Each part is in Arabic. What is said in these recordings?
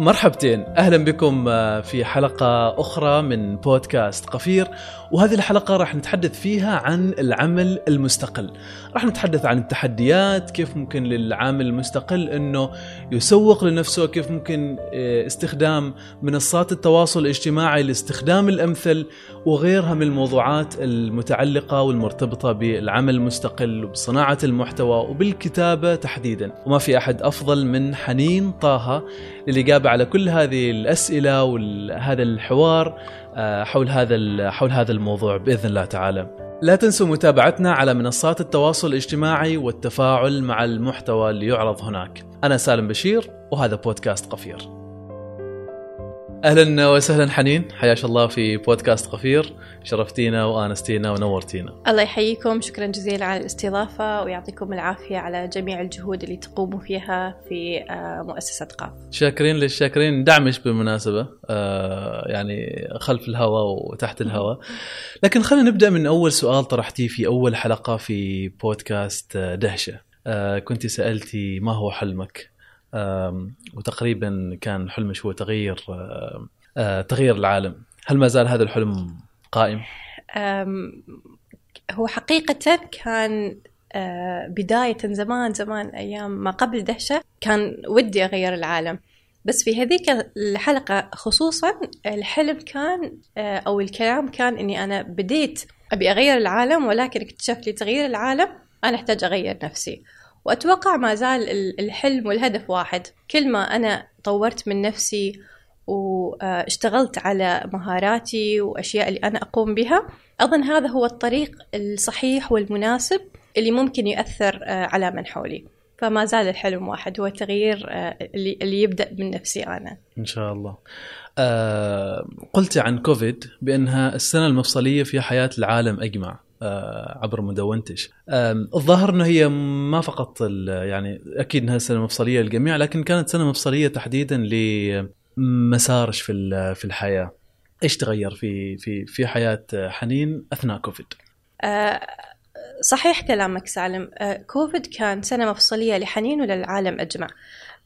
مرحبتين. أهلا بكم آه، في حلقة أخرى من بودكاست قفير وهذه الحلقة راح نتحدث فيها عن العمل المستقل. راح نتحدث عن التحديات كيف ممكن للعامل المستقل إنه يسوق لنفسه كيف ممكن آه، استخدام منصات التواصل الاجتماعي لاستخدام الأمثل وغيرها من الموضوعات المتعلقة والمرتبطة بالعمل المستقل وبصناعة المحتوى وبالكتابة تحديدا. وما في أحد أفضل من حنين طه للإجابة على كل هذه الأسئلة وهذا الحوار آه، حول هذا حول هذا الموضوع بإذن الله تعالى. لا تنسوا متابعتنا على منصات التواصل الاجتماعي والتفاعل مع المحتوى اللي يعرض هناك. أنا سالم بشير وهذا بودكاست قفير. أهلا وسهلا حنين. حياك الله في بودكاست قفير شرفتينا وآنستينا ونورتينا. الله يحييكم. شكرا جزيلا على الاستضافة ويعطيكم العافية على جميع الجهود اللي تقوموا فيها في آه، مؤسسة قاف. شاكرين للشاكرين. دعمش بالمناسبة؟ آه، يعني خلف الهواء وتحت الهواء. لكن خلينا نبدأ من أول سؤال طرحتيه في أول حلقة في بودكاست آه، دهشة. كنت سألتي ما هو حلمك؟ وتقريبا كان حلمك هو تغيير تغيير العالم. هل ما زال هذا الحلم قائم؟ هو حقيقة كان بداية زمان زمان أيام ما قبل دهشة كان ودي أغير العالم. بس في هذيك الحلقة خصوصا الحلم كان أو الكلام كان إني أنا بديت أبي أغير العالم ولكن اكتشفت لي تغيير العالم أنا أحتاج أغير نفسي. وأتوقع ما زال الحلم والهدف واحد. كل ما أنا طورت من نفسي واشتغلت على مهاراتي وأشياء اللي أنا أقوم بها أظن هذا هو الطريق الصحيح والمناسب اللي ممكن يؤثر على من حولي. فما زال الحلم واحد هو التغيير اللي, اللي يبدأ من نفسي أنا. إن شاء الله. آه قلت عن كوفيد بأنها السنة المفصلية في حياة العالم أجمع. آه، عبر مدونتش الظاهر إنه هي ما فقط يعني أكيد إنها سنة مفصلية للجميع لكن كانت سنة مفصلية تحديدا لمسارك في في الحياة؟ إيش تغير في في في حياة حنين أثناء كوفيد؟ آه، صحيح كلامك سالم. آه، كوفيد كان سنة مفصلية لحنين وللعالم أجمع. آه،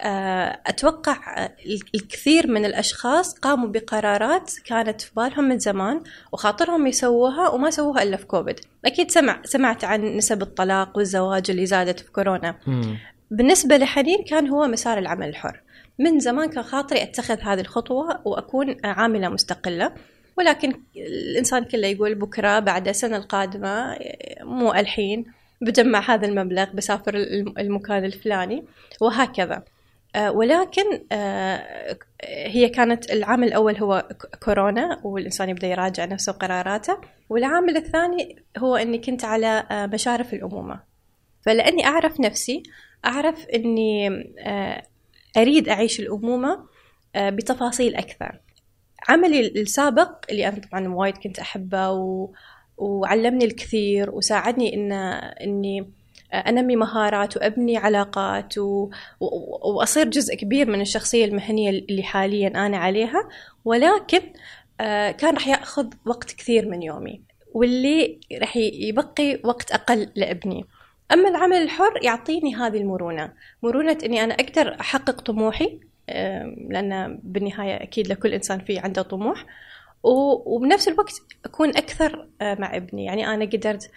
أتوقع الكثير من الأشخاص قاموا بقرارات كانت في بالهم من زمان وخاطرهم يسووها وما سووها إلا في كوفيد. أكيد سمع سمعت عن نسب الطلاق والزواج اللي زادت في كورونا. بالنسبة لحنين كان هو مسار العمل الحر. من زمان كان خاطري أتخذ هذه الخطوة وأكون عاملة مستقلة. ولكن الإنسان كله يقول بكرة بعد السنة القادمة مو الحين بجمع هذا المبلغ بسافر المكان الفلاني وهكذا. آه، ولكن آه، هي كانت العام الأول هو كورونا والإنسان يبدأ يراجع نفسه وقراراته. والعامل الثاني هو أني كنت على آه، مشارف الأمومة. فلأني أعرف نفسي أعرف أني أريد أعيش الأمومة بتفاصيل أكثر. عملي السابق اللي أنا طبعا وايد كنت أحبه و... وعلمني الكثير وساعدني إن إني أنمي مهارات وأبني علاقات و... و... وأصير جزء كبير من الشخصية المهنية اللي حاليا أنا عليها. ولكن آه، كان راح يأخذ وقت كثير من يومي واللي راح يبقي وقت أقل لأبني. أما العمل الحر يعطيني هذه المرونة مرونة إني أنا أقدر أحقق طموحي لأن بالنهاية أكيد لكل إنسان في عنده طموح. وبنفس الوقت أكون أكثر آه، مع ابني. يعني أنا قدرت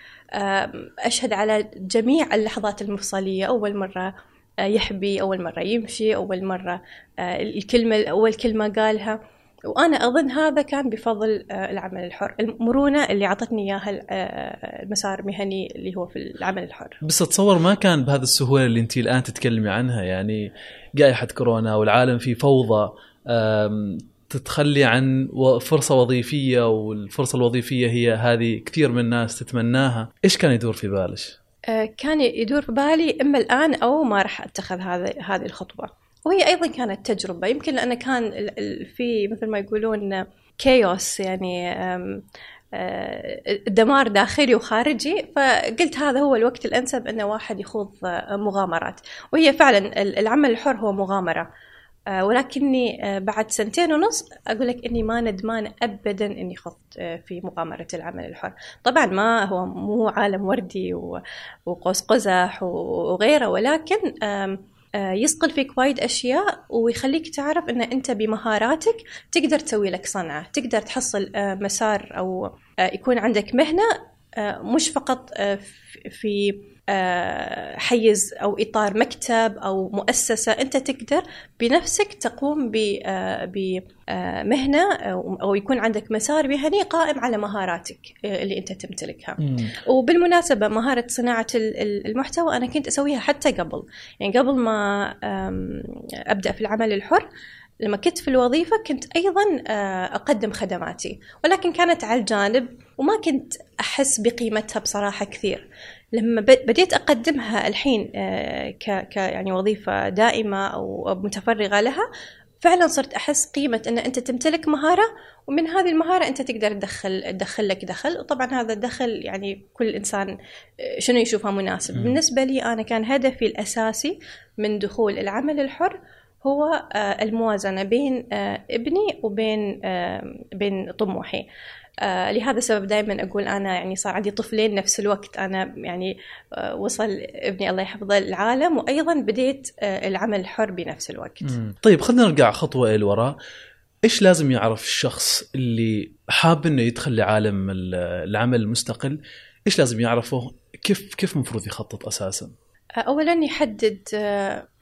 أشهد على جميع اللحظات المفصلية. أول مرة آه، يحبي أول مرة يمشي أول مرة آه، الكلمة أول كلمة قالها. وأنا أظن هذا كان بفضل العمل الحر. المرونة اللي أعطتني إياها المسار المهني اللي هو في العمل الحر. بس أتصور ما كان بهذه السهولة اللي أنت الآن تتكلمي عنها. يعني جائحة كورونا والعالم في فوضى تتخلي عن فرصة وظيفية والفرصة الوظيفية هي هذه كثير من الناس تتمناها. إيش كان يدور في بالك؟ آه، كان يدور في بالي إما الآن أو ما راح أتخذ هذه هذه الخطوة. وهي أيضا كانت تجربة. يمكن لأن كان في مثل ما يقولون كيوس يعني آه، دمار داخلي وخارجي. فقلت هذا هو الوقت الأنسب ان واحد يخوض مغامرات. وهي فعلا العمل الحر هو مغامرة. ولكني آه، بعد سنتين ونص أقول لك إني ما ندمان أبدا إني خضت آه، في مغامرة العمل الحر. طبعا ما هو مو عالم وردي وقوس قزح وغيره ولكن آه، يصقل فيك وايد أشياء ويخليك تعرف إن أنت بمهاراتك تقدر تسوي لك صنعة، تقدر تحصل آه، مسار أو آه، يكون عندك مهنة مش فقط في آه، حيز أو إطار مكتب أو مؤسسة أنت تقدر بنفسك تقوم بمهنة آه، أو يكون عندك مسار مهني قائم على مهاراتك آه، اللي أنت تمتلكها. مم. وبالمناسبة مهارة صناعة المحتوى أنا كنت أسويها حتى قبل، يعني قبل ما أبدأ في العمل الحر لما كنت في الوظيفة كنت أيضا أقدم خدماتي ولكن كانت على الجانب وما كنت أحس بقيمتها بصراحة كثير لما بديت أقدمها الحين آه، ك يعني وظيفة دائمة أو متفرغة لها فعلا صرت أحس قيمة إن أنت تمتلك مهارة ومن هذه المهارة أنت تقدر تدخل تدخل لك دخل. وطبعا هذا الدخل يعني كل إنسان آه، شنو يشوفه مناسب. بالنسبة لي أنا كان هدفي الأساسي من دخول العمل الحر هو آه، الموازنة بين ابني وبين بين طموحي. آه لهذا السبب دائما أقول أنا يعني صار عندي طفلين نفس الوقت أنا يعني آه وصل ابني الله يحفظه العالم وأيضا بديت آه العمل الحر بنفس الوقت. مم. طيب خلينا نرجع خطوة إلى الوراء. إيش لازم يعرف الشخص اللي حاب إنه يدخل لعالم العمل المستقل؟ إيش لازم يعرفه؟ كيف كيف المفروض يخطط أساسا؟ اولا يحدد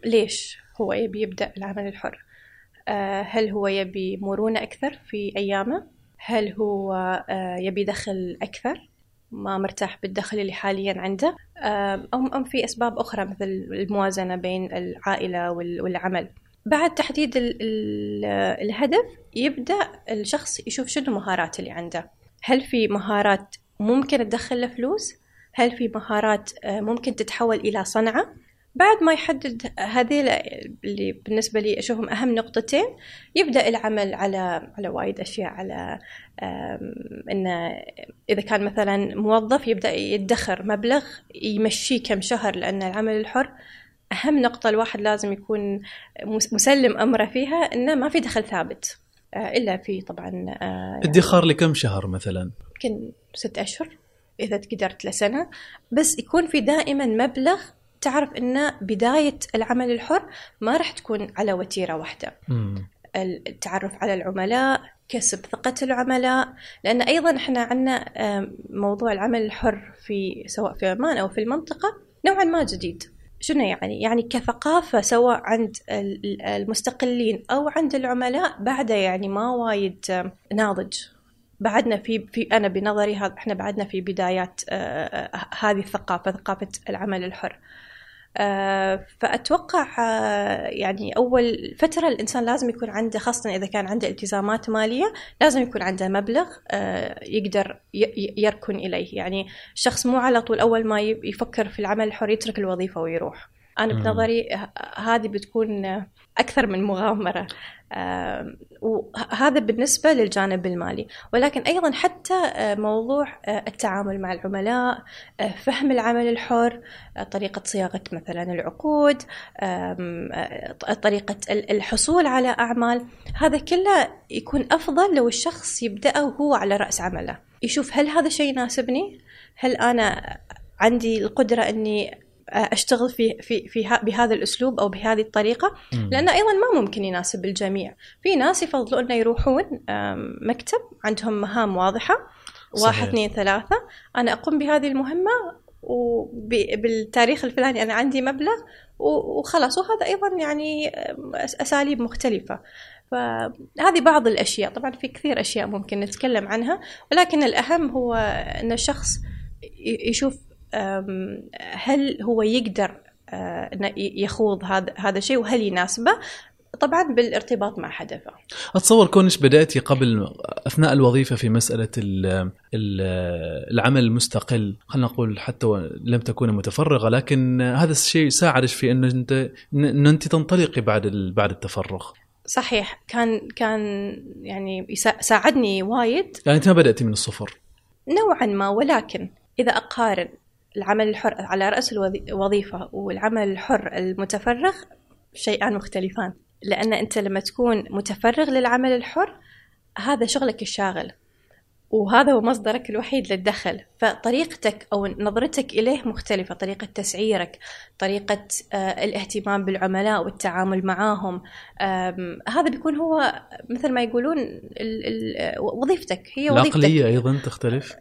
ليش هو يبي يبدأ العمل الحر. هل هو يبي مرونه أكثر في أيامه؟ هل هو آه، يبي دخل أكثر؟ ما مرتاح بالدخل اللي حاليا عنده؟ أو أم في أسباب أخرى مثل الموازنة بين العائلة والعمل. بعد تحديد الهدف يبدأ الشخص يشوف شنو المهارات اللي عنده. هل في مهارات ممكن تدخل له فلوس؟ هل في مهارات آه، ممكن تتحول إلى صنعة؟ بعد ما يحدد هذه اللي بالنسبة لي أشوفهم أهم نقطتين يبدأ العمل على على وايد أشياء على إنه إذا كان مثلا موظف يبدأ يدخر مبلغ يمشيه كم شهر لأن العمل الحر أهم نقطة الواحد لازم يكون مسلم أمره فيها إنه ما في دخل ثابت آه، إلا في طبعا آه، ادخار لكم شهر مثلا؟ يمكن ست أشهر إذا قدرت لسنة بس يكون في دائما مبلغ تعرف إن بداية العمل الحر ما راح تكون على وتيرة واحدة. التعرف على العملاء كسب ثقة العملاء. لأن أيضا إحنا عندنا موضوع العمل الحر في سواء في عمان أو في المنطقة نوعا ما جديد. شنو يعني؟ يعني كثقافة سواء عند المستقلين أو عند العملاء بعده يعني ما وايد ناضج. بعدنا في في أنا بنظري إحنا بعدنا في بدايات هذه الثقافة ثقافة العمل الحر. آه، فأتوقع آه، يعني أول فترة الإنسان لازم يكون عنده خاصة إذا كان عنده التزامات مالية لازم يكون عنده مبلغ آه، يقدر يركن إليه. يعني الشخص مو على طول أول ما يفكر في العمل الحر يترك الوظيفة ويروح. أنا بنظري هذه بتكون أكثر من مغامرة. وهذا بالنسبة للجانب المالي. ولكن أيضا حتى آه، موضوع آه، التعامل مع العملاء آه، فهم العمل الحر طريقة صياغة مثلا العقود طريقة الحصول على أعمال. هذا كله يكون أفضل لو الشخص يبدأ وهو على رأس عمله. يشوف هل هذا الشيء يناسبني؟ هل أنا عندي القدرة أني أشتغل في في في بهذا الأسلوب أو بهذه الطريقة لأنه أيضا ما ممكن يناسب الجميع. في ناس يفضلون إنه يروحون مكتب عندهم مهام واضحة صحيح. واحد اثنين ثلاثة. أنا أقوم بهذه المهمة وبالتاريخ الفلاني أنا عندي مبلغ وخلاص. وهذا أيضا يعني أساليب مختلفة. فهذه بعض الأشياء. طبعا في كثير أشياء ممكن نتكلم عنها ولكن الأهم هو إن الشخص يشوف هل هو يقدر آه، يخوض هذا هذا الشيء وهل يناسبه؟ طبعا بالارتباط مع هدفه أتصور كونش بداتي قبل أثناء الوظيفة في مسألة العمل المستقل خلينا نقول حتى لم تكوني متفرغة لكن هذا الشيء ساعدك في إنه أنت ان أنت تنطلقي بعد بعد التفرغ. صحيح. كان كان يعني ساعدني وايد. يعني أنت ما بدأتي من الصفر. نوعا ما ولكن إذا أقارن العمل الحر على رأس الوظيفة والعمل الحر المتفرغ شيئان مختلفان. لأن أنت لما تكون متفرغ للعمل الحر هذا شغلك الشاغل وهذا هو مصدرك الوحيد للدخل. فطريقتك أو نظرتك إليه مختلفة. طريقة تسعيرك طريقة آه، الاهتمام بالعملاء والتعامل معاهم. هذا بيكون هو مثل ما يقولون وظيفتك هي وظيفتك. العقلية أيضا تختلف.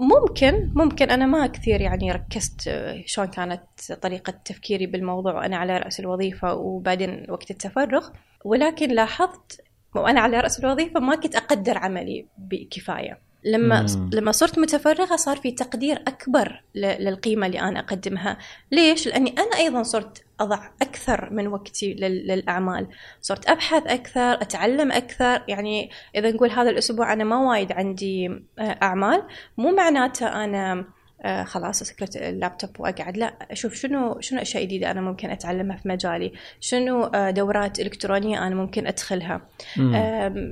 ممكن ممكن. أنا ما كثير يعني ركزت آه، شلون كانت طريقة تفكيري بالموضوع. وأنا على رأس الوظيفة وبعدين وقت التفرغ. ولكن لاحظت وأنا على رأس الوظيفة ما كنت أقدر عملي بكفاية. لما مم. لما صرت متفرغة صار في تقدير أكبر للقيمة اللي أنا أقدمها. ليش؟ لأني أنا أيضا صرت أضع أكثر من وقتي للأعمال. صرت أبحث أكثر أتعلم أكثر. يعني إذا نقول هذا الأسبوع أنا ما وايد عندي آه، أعمال. مو معناته أنا آه خلاص أسكت اللابتوب وأقعد. لا أشوف شنو شنو أشياء جديدة أنا ممكن أتعلمها في مجالي؟ شنو آه دورات إلكترونية أنا ممكن أدخلها؟ آه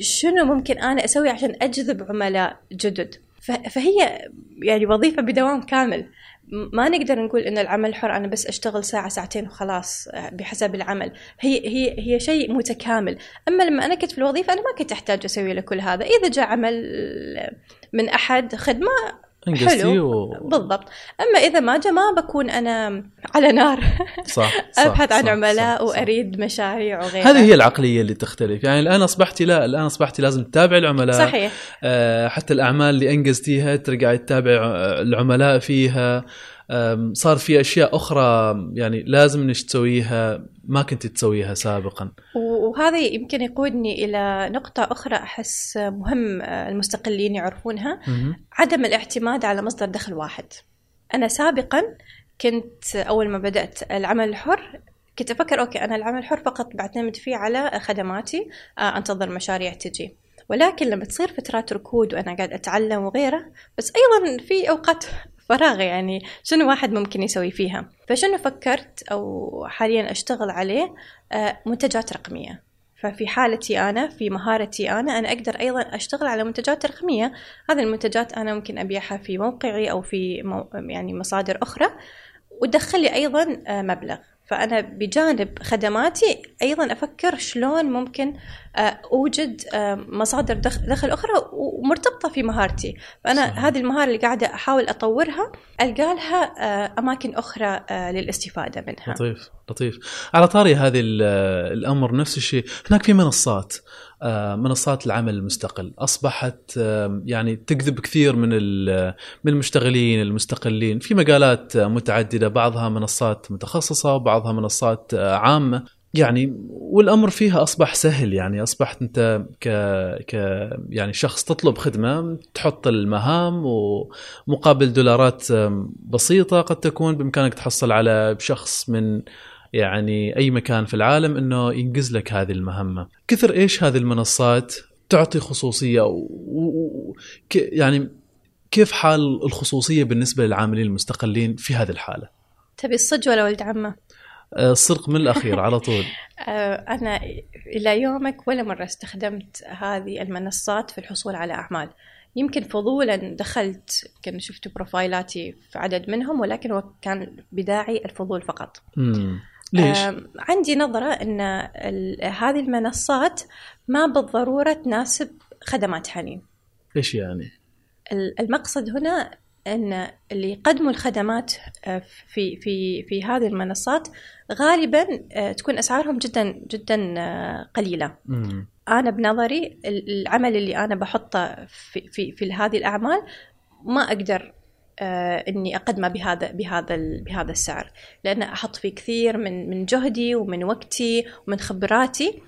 شنو ممكن أنا أسوي عشان أجذب عملاء جدد؟ فهي يعني وظيفة بدوام كامل. ما نقدر نقول إن العمل الحر أنا بس أشتغل ساعة ساعتين وخلاص آه، بحسب العمل. هي هي هي شيء متكامل. أما لما أنا كنت في الوظيفة أنا ما كنت أحتاج أسوي له كل هذا. إذا جاء عمل من أحد خدمه حلو. و... بالضبط. أما إذا ما جاء ما بكون أنا على نار. صح, صح أبحث عن صح عملاء صح. وأريد مشاريع وغيرها. هذه هي العقلية اللي تختلف. يعني الآن اصبحتي لا الآن اصبحتي لازم تتابع العملاء. صحيح. آه حتى الأعمال اللي أنجزتيها ترجعي تتابع العملاء فيها. صار في أشياء أخرى يعني لازم انك تسويها ما كنت تسويها سابقا. وهذا يمكن يقودني إلى نقطة أخرى أحس مهم آه، المستقلين يعرفونها. عدم الاعتماد على مصدر دخل واحد. أنا سابقا كنت أول ما بدأت العمل الحر كنت أفكر أوكي أنا العمل الحر فقط بعتمد فيه على خدماتي آه، أنتظر مشاريع تجي. ولكن لما تصير فترات ركود وأنا قاعد أتعلم وغيره بس أيضا في أوقات فراغ يعني شنو واحد ممكن يسوي فيها. فشنو فكرت أو حاليا أشتغل عليه؟ آه، منتجات رقمية. ففي حالتي أنا في مهارتي أنا أنا أقدر أيضا أشتغل على منتجات رقمية. هذه المنتجات أنا ممكن أبيعها في موقعي أو في مو يعني مصادر أخرى. وتدخل لي أيضا آه، مبلغ. فأنا بجانب خدماتي أيضا أفكر شلون ممكن آه، أوجد آه، مصادر دخل أخرى ومرتبطة في مهارتي. فأنا صحيح. هذه المهارة اللي قاعدة أحاول أطورها ألقى لها آه، أماكن أخرى للاستفادة منها. لطيف لطيف. على طاري هذه الأمر نفس الشيء. هناك في منصات. منصات العمل المستقل. أصبحت يعني تجذب كثير من من المشتغلين المستقلين. في مجالات متعددة بعضها منصات متخصصة وبعضها منصات عامة. يعني والأمر فيها أصبح سهل. يعني أصبحت أنت ك ك يعني شخص تطلب خدمة تحط المهام ومقابل دولارات بسيطة قد تكون بإمكانك تحصل على شخص من يعني أي مكان في العالم إنه ينجز لك هذه المهمة. كثر إيش هذه المنصات تعطي خصوصية و... و... ك... يعني كيف حال الخصوصية بالنسبة للعاملين المستقلين في هذه الحالة؟ تبي الصج ولا ولد عمة؟ الصدق من الأخير على طول. آه، أنا إلى يومك ولا مرة استخدمت هذه المنصات في الحصول على أعمال. يمكن فضولا دخلت يمكن شفت بروفايلاتي في عدد منهم ولكن هو كان بداعي الفضول فقط. مم. ليش؟ عندي نظرة أن هذه المنصات ما بالضرورة تناسب خدمات حنين إيش يعني؟ المقصد هنا أن اللي يقدموا الخدمات آه، في في في هذه المنصات غالبا آه، تكون أسعارهم جدا جدا آه، قليلة. مم. أنا بنظري العمل اللي أنا بحطه في في في هذه الأعمال ما أقدر إني أقدمه بهذا بهذا بهذا السعر. لأن أحط فيه كثير من من جهدي ومن وقتي ومن خبراتي.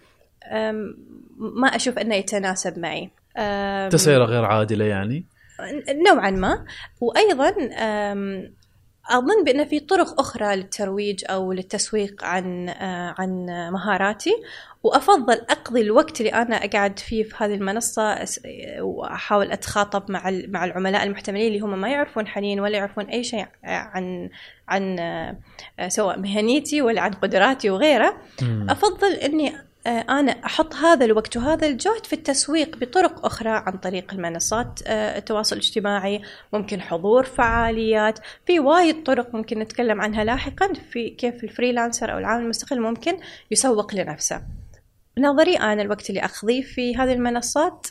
ما أشوف أنه يتناسب معي. تسعيره غير عادلة يعني؟ نوعا ما. وأيضا أظن بأن في طرق أخرى للترويج أو للتسويق عن آه، عن مهاراتي وأفضل أقضي الوقت اللي أنا أقعد فيه في هذه المنصة وأحاول أتخاطب مع مع العملاء المحتملين اللي هم ما يعرفون حنين ولا يعرفون أي شيء عن عن آه، سواء مهنيتي ولا عن قدراتي وغيره. أفضل إني آه، أنا أحط هذا الوقت وهذا الجهد في التسويق بطرق أخرى عن طريق المنصات آه، التواصل الاجتماعي ممكن حضور فعاليات في وايد طرق ممكن نتكلم عنها لاحقا في كيف الفريلانسر أو العامل المستقل ممكن يسوق لنفسه. بنظري أنا الوقت اللي أقضيه في هذه المنصات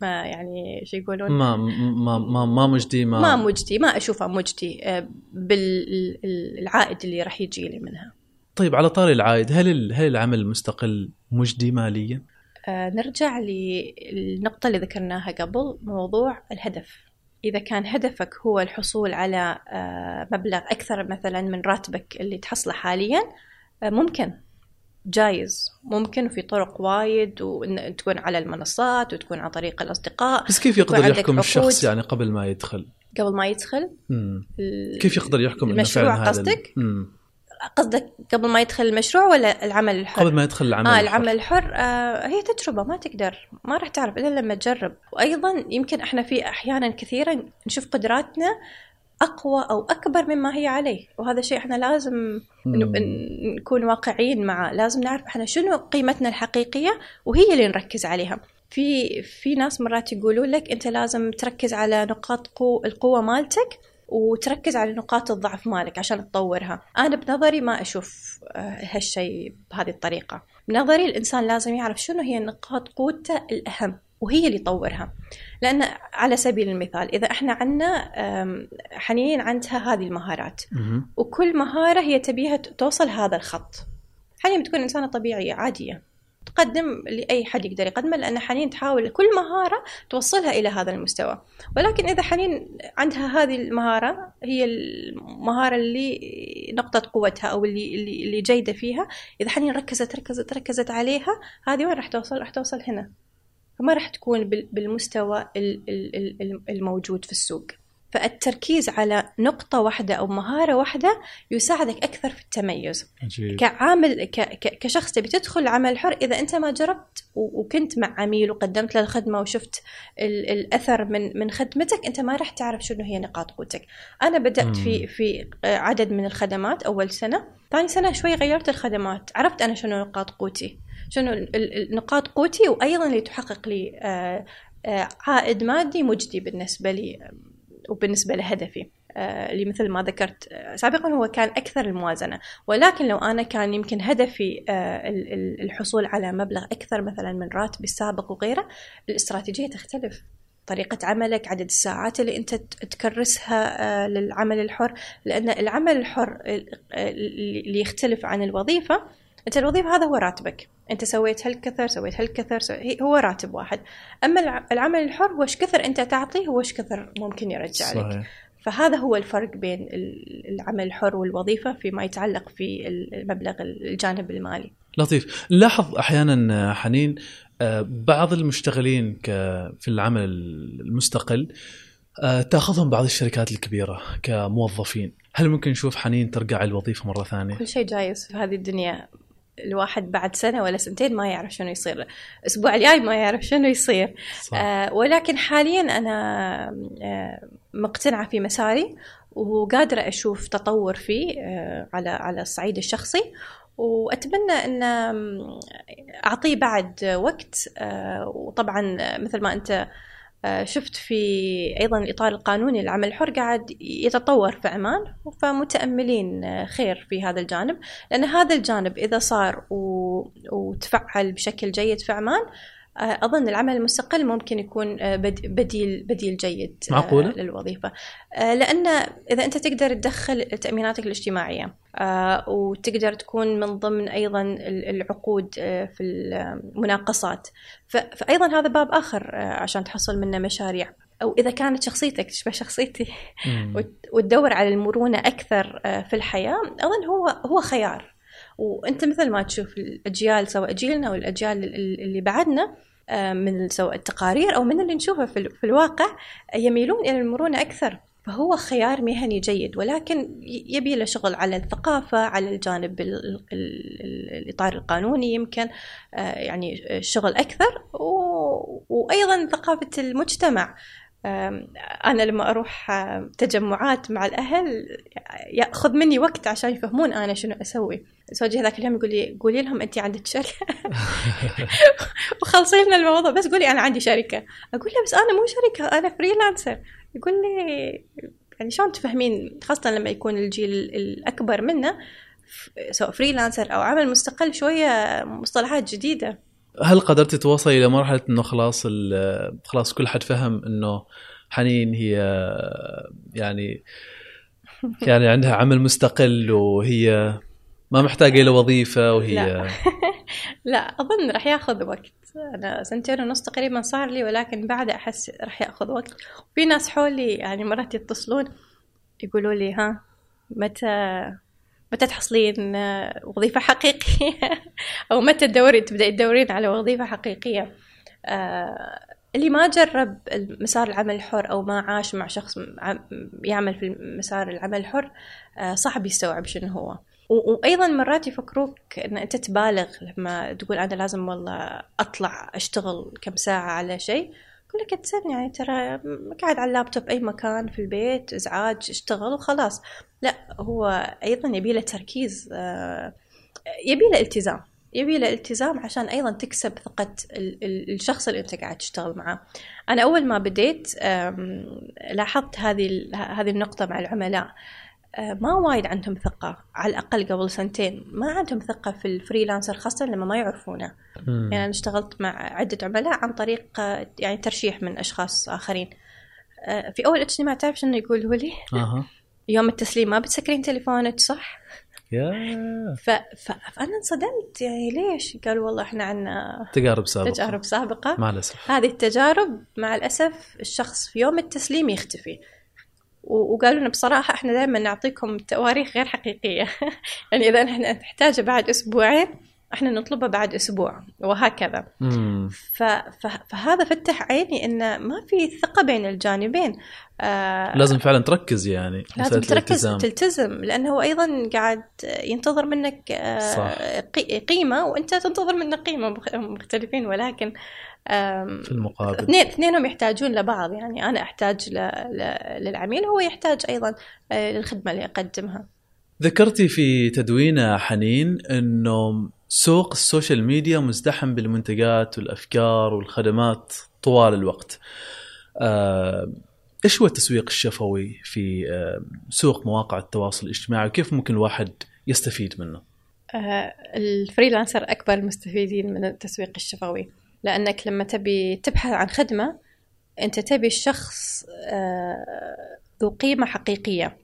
ما يعني شو يقولون؟ ما ما ما, ما مجدي ما ما مجدي ما اشوفها مجدي آه، بالعائد اللي راح يجي لي منها. طيب على طاري العائد هل هل العمل المستقل مجدي ماليا؟ آه، نرجع للنقطة اللي ذكرناها قبل موضوع الهدف إذا كان هدفك هو الحصول على آه، مبلغ أكثر مثلا من راتبك اللي تحصله حاليا آه، ممكن جايز ممكن وفي طرق وايد وإن تكون على المنصات وتكون عن طريق الأصدقاء بس كيف يقدر يحكم. الشخص يعني قبل ما يدخل؟ قبل ما يدخل مم. كيف يقدر يحكم المشروع هذا ال- قصدك؟ قبل ما يدخل المشروع ولا العمل الحر؟ قبل ما يدخل العمل الحر. العمل الحر آه هي تجربة ما تقدر ما راح تعرف إلا لما تجرب وأيضا يمكن إحنا في أحيانا كثيرا نشوف قدراتنا أقوى أو أكبر مما هي عليه وهذا شيء إحنا لازم نكون واقعيين معه لازم نعرف إحنا شنو قيمتنا الحقيقية وهي اللي نركز عليها في في ناس مرات يقولوا لك أنت لازم تركز على نقاط قو القوة مالتك وتركز على نقاط الضعف مالك عشان تطورها. أنا بنظري ما أشوف آه، هالشيء بهذه الطريقة. بنظري الإنسان لازم يعرف شنو هي نقاط قوته الأهم وهي اللي يطورها. لأن على سبيل المثال إذا إحنا عنا حنين عندها هذه المهارات. وكل مهارة هي تبيها توصل هذا الخط. حنين بتكون إنسانة طبيعية عادية. تقدم لأي حد يقدر يقدمه لأن حنين تحاول كل مهارة توصلها إلى هذا المستوى. ولكن إذا حنين عندها هذه المهارة هي المهارة اللي نقطة قوتها أو اللي اللي, اللي جيدة فيها إذا حنين ركزت ركزت ركزت عليها هذه وين راح توصل؟ راح توصل هنا. فما راح تكون بال- بالمستوى ال- ال- ال- ال- الموجود في السوق. فالتركيز على نقطة واحدة أو مهارة واحدة يساعدك أكثر في التميز. عجيب. كعامل ك ك كشخص تبي تدخل العمل الحر إذا أنت ما جربت و- وكنت مع عميل وقدمت له الخدمة وشفت ال الأثر من من خدمتك أنت ما راح تعرف شنو هي نقاط قوتك. أنا بدأت مم. في في عدد من الخدمات أول سنة. ثاني سنة شوي غيرت الخدمات. عرفت أنا شنو نقاط قوتي. شنو ال- ال- ال- نقاط قوتي وأيضا اللي تحقق لي آه، آه، عائد مادي مجدي بالنسبة لي. وبالنسبة لهدفي آه، اللي مثل ما ذكرت آه، سابقا هو كان أكثر الموازنة. ولكن لو أنا كان يمكن هدفي آه، ال- ال- الحصول على مبلغ أكثر مثلا من راتبي السابق وغيره الاستراتيجية تختلف. طريقة عملك عدد الساعات اللي أنت تكرسها للعمل الحر لأن العمل الحر ال- اللي يختلف عن الوظيفة أنت الوظيفة هذا هو راتبك. أنت سويت هالكثر سويت هالكثر سو... هي- هو راتب واحد. الع- العمل الحر هو إيش كثر أنت تعطيه هو إيش كثر ممكن يرجع لك. صحيح. فهذا هو الفرق بين ال- العمل الحر والوظيفة فيما يتعلق في المبلغ الجانب المالي. لطيف. نلاحظ أحيانا حنين آه، بعض المشتغلين في العمل المستقل آه، تأخذهم بعض الشركات الكبيرة كموظفين. هل ممكن نشوف حنين ترجع الوظيفة مرة ثانية؟ كل شيء جايز في هذه الدنيا. الواحد بعد سنة ولا سنتين ما يعرف شنو يصير. الأسبوع الجاي ما يعرف شنو يصير. صح. آه ولكن حاليا أنا آه مقتنعة في مساري وقادرة أشوف تطور فيه آه على على الصعيد الشخصي. وأتمنى أن آم، أعطيه بعد وقت. آه وطبعا مثل ما أنت آه، شفت في أيضا الاطار القانوني للعمل الحر قاعد يتطور في عمان فمتأملين آه، خير في هذا الجانب لأن هذا الجانب إذا صار. وتفعل بشكل جيد في عمان آه، أظن العمل المستقل ممكن يكون آه، بد- بديل بديل جيد آه، معقولة؟ للوظيفة. آه، لأن إذا أنت تقدر تدخل تأميناتك الاجتماعية آه، وتقدر تكون من ضمن أيضا ال- العقود آه، في المناقصات. فايضا هذا باب آخر آه، عشان تحصل منه مشاريع. أو إذا كانت شخصيتك تشبه شخصيتي وتدور على المرونة أكثر آه، في الحياة أظن هو هو خيار. وانت مثل ما تشوف الأجيال سواء جيلنا أو الأجيال ال- اللي بعدنا آه، من سواء التقارير أو من اللي نشوفه في, ال- في الواقع يميلون إلى المرونة أكثر. فهو خيار مهني جيد ولكن يبي له شغل على الثقافة على الجانب ال ال ال الإطار القانوني يمكن آه، يعني شغل أكثر وأيضا ثقافة المجتمع. أنا لما أروح تجمعات مع الأهل يأخذ مني وقت عشان يفهمون أنا شنو أسوي. زوجي هذاك اليوم يقول لي قولي لهم أنت عندك شركة. وخلصي لنا الموضوع. بس قولي أنا عندي شركة. أقول له بس أنا مو شركة أنا فريلانسر يقول لي يعني شلون تفهمين؟ خاصة لما يكون الجيل الأكبر منا سواء فريلانسر أو عمل مستقل شوية مصطلحات جديدة. هل قدرتي توصلي إلى مرحلة إنه خلاص خلاص كل حد فهم إنه حنين هي يعني يعني عندها عمل مستقل وهي ما محتاجة إلى وظيفة وهي لا. لا أظن راح ياخذ وقت أنا سنتين ونص تقريبا صار لي ولكن بعد أحس راح ياخذ وقت في ناس حولي يعني مرات يتصلون يقولوا لي ها متى متى تحصلين آه، وظيفة حقيقية؟ أو متى تدوري تبدأي تدورين على وظيفة حقيقية؟ آه، اللي ما جرب مسار العمل الحر أو ما عاش مع شخص يعمل في مسار العمل الحر آه، صعب يستوعب شنو هو. وأيضا مرات يفكروك إن أنت تبالغ لما تقول أنا لازم والله أطلع أشتغل كم ساعة على شيء يقول لك يعني ترى قاعد على اللابتوب أي مكان في البيت ازعاج اشتغل وخلاص. لا هو أيضا يبي له تركيز آه، يبي له التزام يبي له التزام عشان أيضا تكسب ال- الشخص اللي أنت قاعد تشتغل معاه أنا أول ما بديت لاحظت هذه هذه النقطة مع العملاء. آه، ما وايد عندهم ثقة على الأقل قبل سنتين ما عندهم ثقة في ال freelancer خاصة لما ما يعرفونه. يعني أنا اشتغلت مع عدة عملاء عن طريق آه، يعني ترشيح من أشخاص آخرين. في أول اجتماع تعرف شنو يقولوا لي يوم التسليم ما بتسكرين تليفونك صح؟ ف... ف... فأنا انصدمت يعني ليش؟ قالوا والله إحنا عنا تجارب سابقة. تجارب سابقة. مع الاسف هذه التجارب مع الأسف الشخص في يوم التسليم يختفي. و- وقالوا لنا بصراحة إحنا دائما نعطيكم تواريخ غير حقيقية. يعني إذا إحنا نحتاجه بعد أسبوعين إحنا نطلبه بعد أسبوع وهكذا مم. ف... ف... فهذا فتح عيني إن ما في ثقة بين الجانبين آه لازم فعلا تركز يعني لازم تركز. تلتزم لأنه هو أيضا قاعد ينتظر منك آه، صح. قي- قيمة وأنت تنتظر منه قيمة مخ- مختلفين ولكن في المقابل اثنين اثنينهم يحتاجون لبعض يعني أنا أحتاج ل... ل... للعميل هو يحتاج أيضا آه، للخدمة اللي اقدمها ذكرتي في تدوينه حنين إنه سوق ال social media مزدحم بالمنتجات والأفكار والخدمات طوال الوقت. آه، إيش هو التسويق الشفوي في آه، سوق مواقع التواصل الاجتماعي وكيف ممكن الواحد يستفيد منه؟ آه، ال freelancer أكبر المستفيدين من التسويق الشفوي لأنك لما تبي تبحث عن خدمة أنت تبي الشخص ذو قيمة حقيقية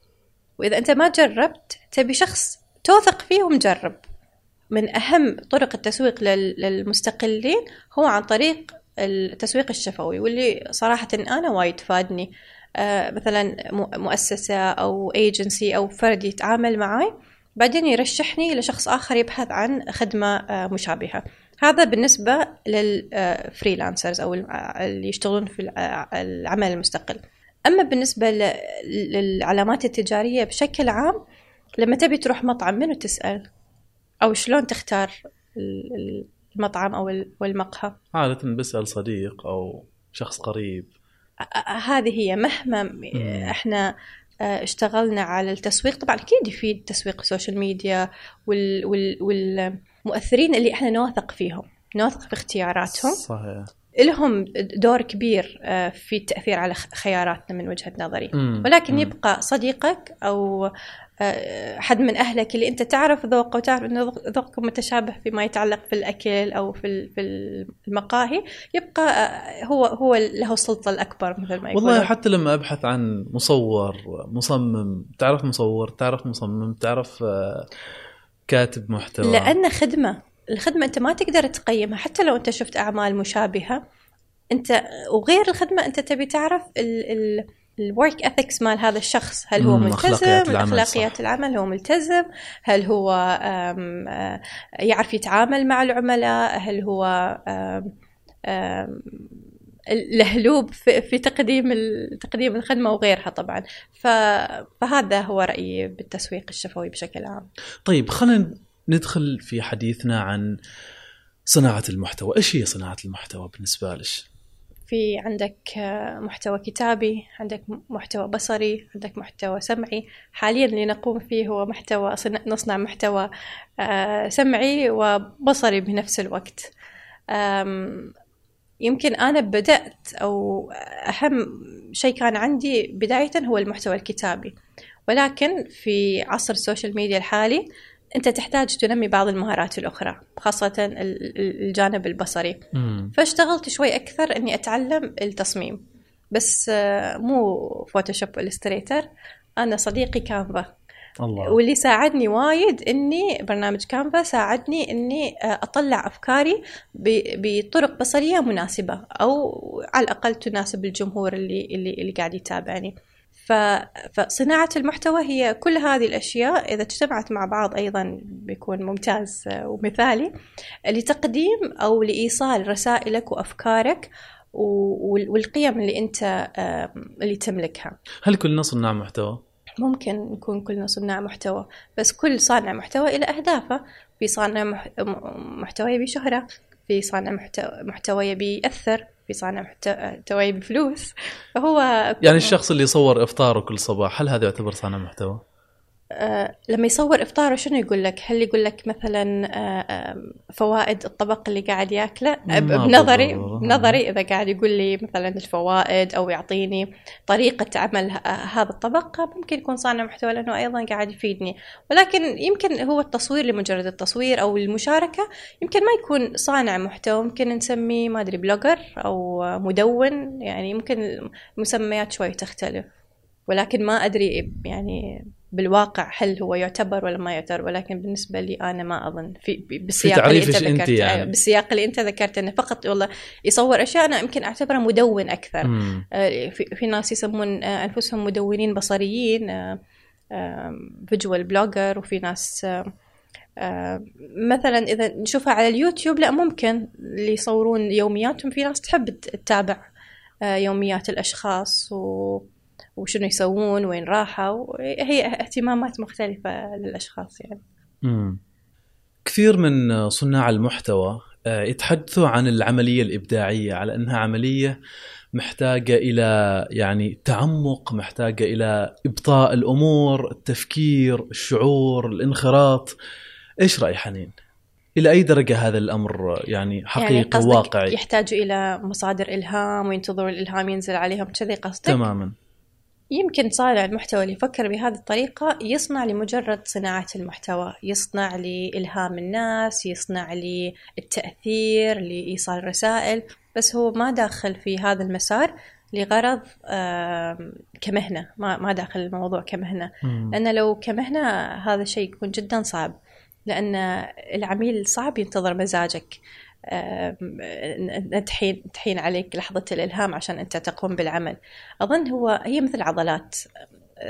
وإذا أنت ما جربت تبي شخص توثق فيه ومجرب من أهم طرق التسويق لل- للمستقلين هو عن طريق التسويق الشفوي واللي صراحة أنا وايد فادني. آه، مثلا مؤسسة أو ايجنسي أو فرد يتعامل معي بعدين يرشحني لشخص آخر يبحث عن خدمة آه، مشابهة. هذا بالنسبة لل freelancers أو الم- اللي يشتغلون في الع- العمل المستقل. أما بالنسبة ل- للعلامات التجارية بشكل عام لما تبي تروح مطعم منو تسأل؟ أو شلون تختار ال- ال- المطعم أو ال- والمقهى عادة بسأل صديق أو شخص قريب هذه هي مهما مم. إحنا اشتغلنا على التسويق طبعا أكيد يفيد تسويق ال social media وال وال والمؤثرين اللي إحنا نوثق فيهم نوثق في اختياراتهم صحيح لهم دور كبير في التأثير على خياراتنا من وجهة نظري. ولكن مم. يبقى صديقك أو حد من أهلك اللي أنت تعرف ذوقه وتعرف إنه ذوق- ذوقكم متشابه فيما يتعلق في الأكل أو في في المقاهي يبقى آه، هو هو له السلطه الأكبر مثل ما يقولون. والله حتى لما أبحث عن مصور مصمم تعرف مصور تعرف مصمم تعرف آه، كاتب محتوى. لأن خدمة الخدمة أنت ما تقدر تقيمها حتى لو أنت شفت أعمال مشابهة أنت وغير الخدمة أنت تبي تعرف ال ال الورك اثكس مال هذا الشخص. هل هو ملتزم؟ أخلاقيات. العمل هو ملتزم؟ هل هو آه، يعرف يتعامل مع العملاء؟ هل هو لهلوب في تقديم تقديم الخدمة وغيرها طبعا. فهذا هو رأيي بالتسويق الشفوي بشكل عام. طيب خلينا ندخل في حديثنا عن صناعة المحتوى. إيش هي صناعة المحتوى بالنسبة لك؟ في عندك آه، محتوى كتابي عندك محتوى بصري عندك محتوى سمعي. حاليا اللي نقوم فيه هو محتوى صن- نصنع محتوى آه، سمعي وبصري بنفس الوقت. يمكن أنا بدأت أو أهم شيء كان عندي بداية هو المحتوى الكتابي. ولكن في عصر ال social media الحالي أنت تحتاج تنمي بعض المهارات الأخرى خاصة الجانب البصري. مم. فاشتغلت شوي أكثر إني أتعلم التصميم بس آه، مو فوتوشوب و Illustrator أنا صديقي كانفا الله. واللي ساعدني وايد إني برنامج كانفا ساعدني إني آه، أطلع أفكاري بطرق بصرية مناسبة أو على الأقل تناسب الجمهور اللي اللي اللي قاعد يتابعني. ف- فصناعه المحتوى هي كل هذه الأشياء إذا اجتمعت مع بعض أيضا بيكون ممتاز ومثالي لتقديم أو لإيصال رسائلك وأفكارك و- وال- والقيم اللي آه، اللي تملكها. هل كلنا صناع محتوى؟ ممكن نكون كلنا صناع محتوى بس كل صانع محتوى إلى أهدافه. في صانع محتوى يبي شهرة في صانع محتوى يبي يأثر. في صانع محتوى يبي فلوس فهو يعني الشخص اللي يصور إفطاره كل صباح هل هذا يعتبر صانع محتوى؟ آه، لما يصور إفطاره شنو يقول لك؟ هل يقول لك مثلا آه، آه، فوائد الطبق اللي قاعد ياكله؟ بنظري. بنظري إذا قاعد يقول لي مثلا الفوائد أو يعطيني طريقة عمل ه- هذا الطبق ممكن يكون صانع محتوى لأنه أيضا قاعد يفيدني، ولكن يمكن هو التصوير لمجرد التصوير أو المشاركة يمكن ما يكون صانع محتوى ممكن نسميه ما أدري بلوجر أو مدون يعني يمكن المسميات شوي تختلف. ولكن ما أدري يعني بالواقع هل هو يعتبر ولا ما يعتبر ولكن بالنسبة لي أنا ما أظن في بالسياق اللي تعريفك أنت أنت ذكرت يعني. أيوة، بالسياق اللي أنت ذكرت إنه فقط والله يصور أشياء أنا يمكن أعتبره مدون أكثر مم. آه، في, في ناس يسمون آه، أنفسهم مدونين بصريين visual blogger وفي ناس آه، آه، مثلا إذا نشوفها على اليوتيوب لا ممكن اللي يصورون يومياتهم في ناس تحب تتابع آه، يوميات الأشخاص و وشنو يسوون وين راحوا هي اهتمامات مختلفة للأشخاص يعني مم. كثير من صناع المحتوى آه، يتحدثوا عن العملية الإبداعية على أنها عملية محتاجة إلى يعني تعمق محتاجة إلى إبطاء الأمور التفكير الشعور الانخراط إيش رأي حنين؟ إلى أي درجة هذا الأمر يعني حقيقي يعني واقعي؟ يحتاجوا إلى مصادر إلهام وينتظروا الإلهام ينزل عليهم كذي قصدك؟ تماما يمكن صانع المحتوى اللي يفكر بهذه الطريقة يصنع لمجرد صناعة المحتوى يصنع لإلهام الناس يصنع للتأثير لإيصال رسائل بس هو ما داخل في هذا المسار لغرض كمهنة ما ما داخل الموضوع كمهنة. لأن لو كمهنة هذا الشيء يكون جدا صعب لأن العميل صعب ينتظر مزاجك تحين تحين عليك لحظة الإلهام عشان أنت تقوم بالعمل. أظن هو هي مثل عضلات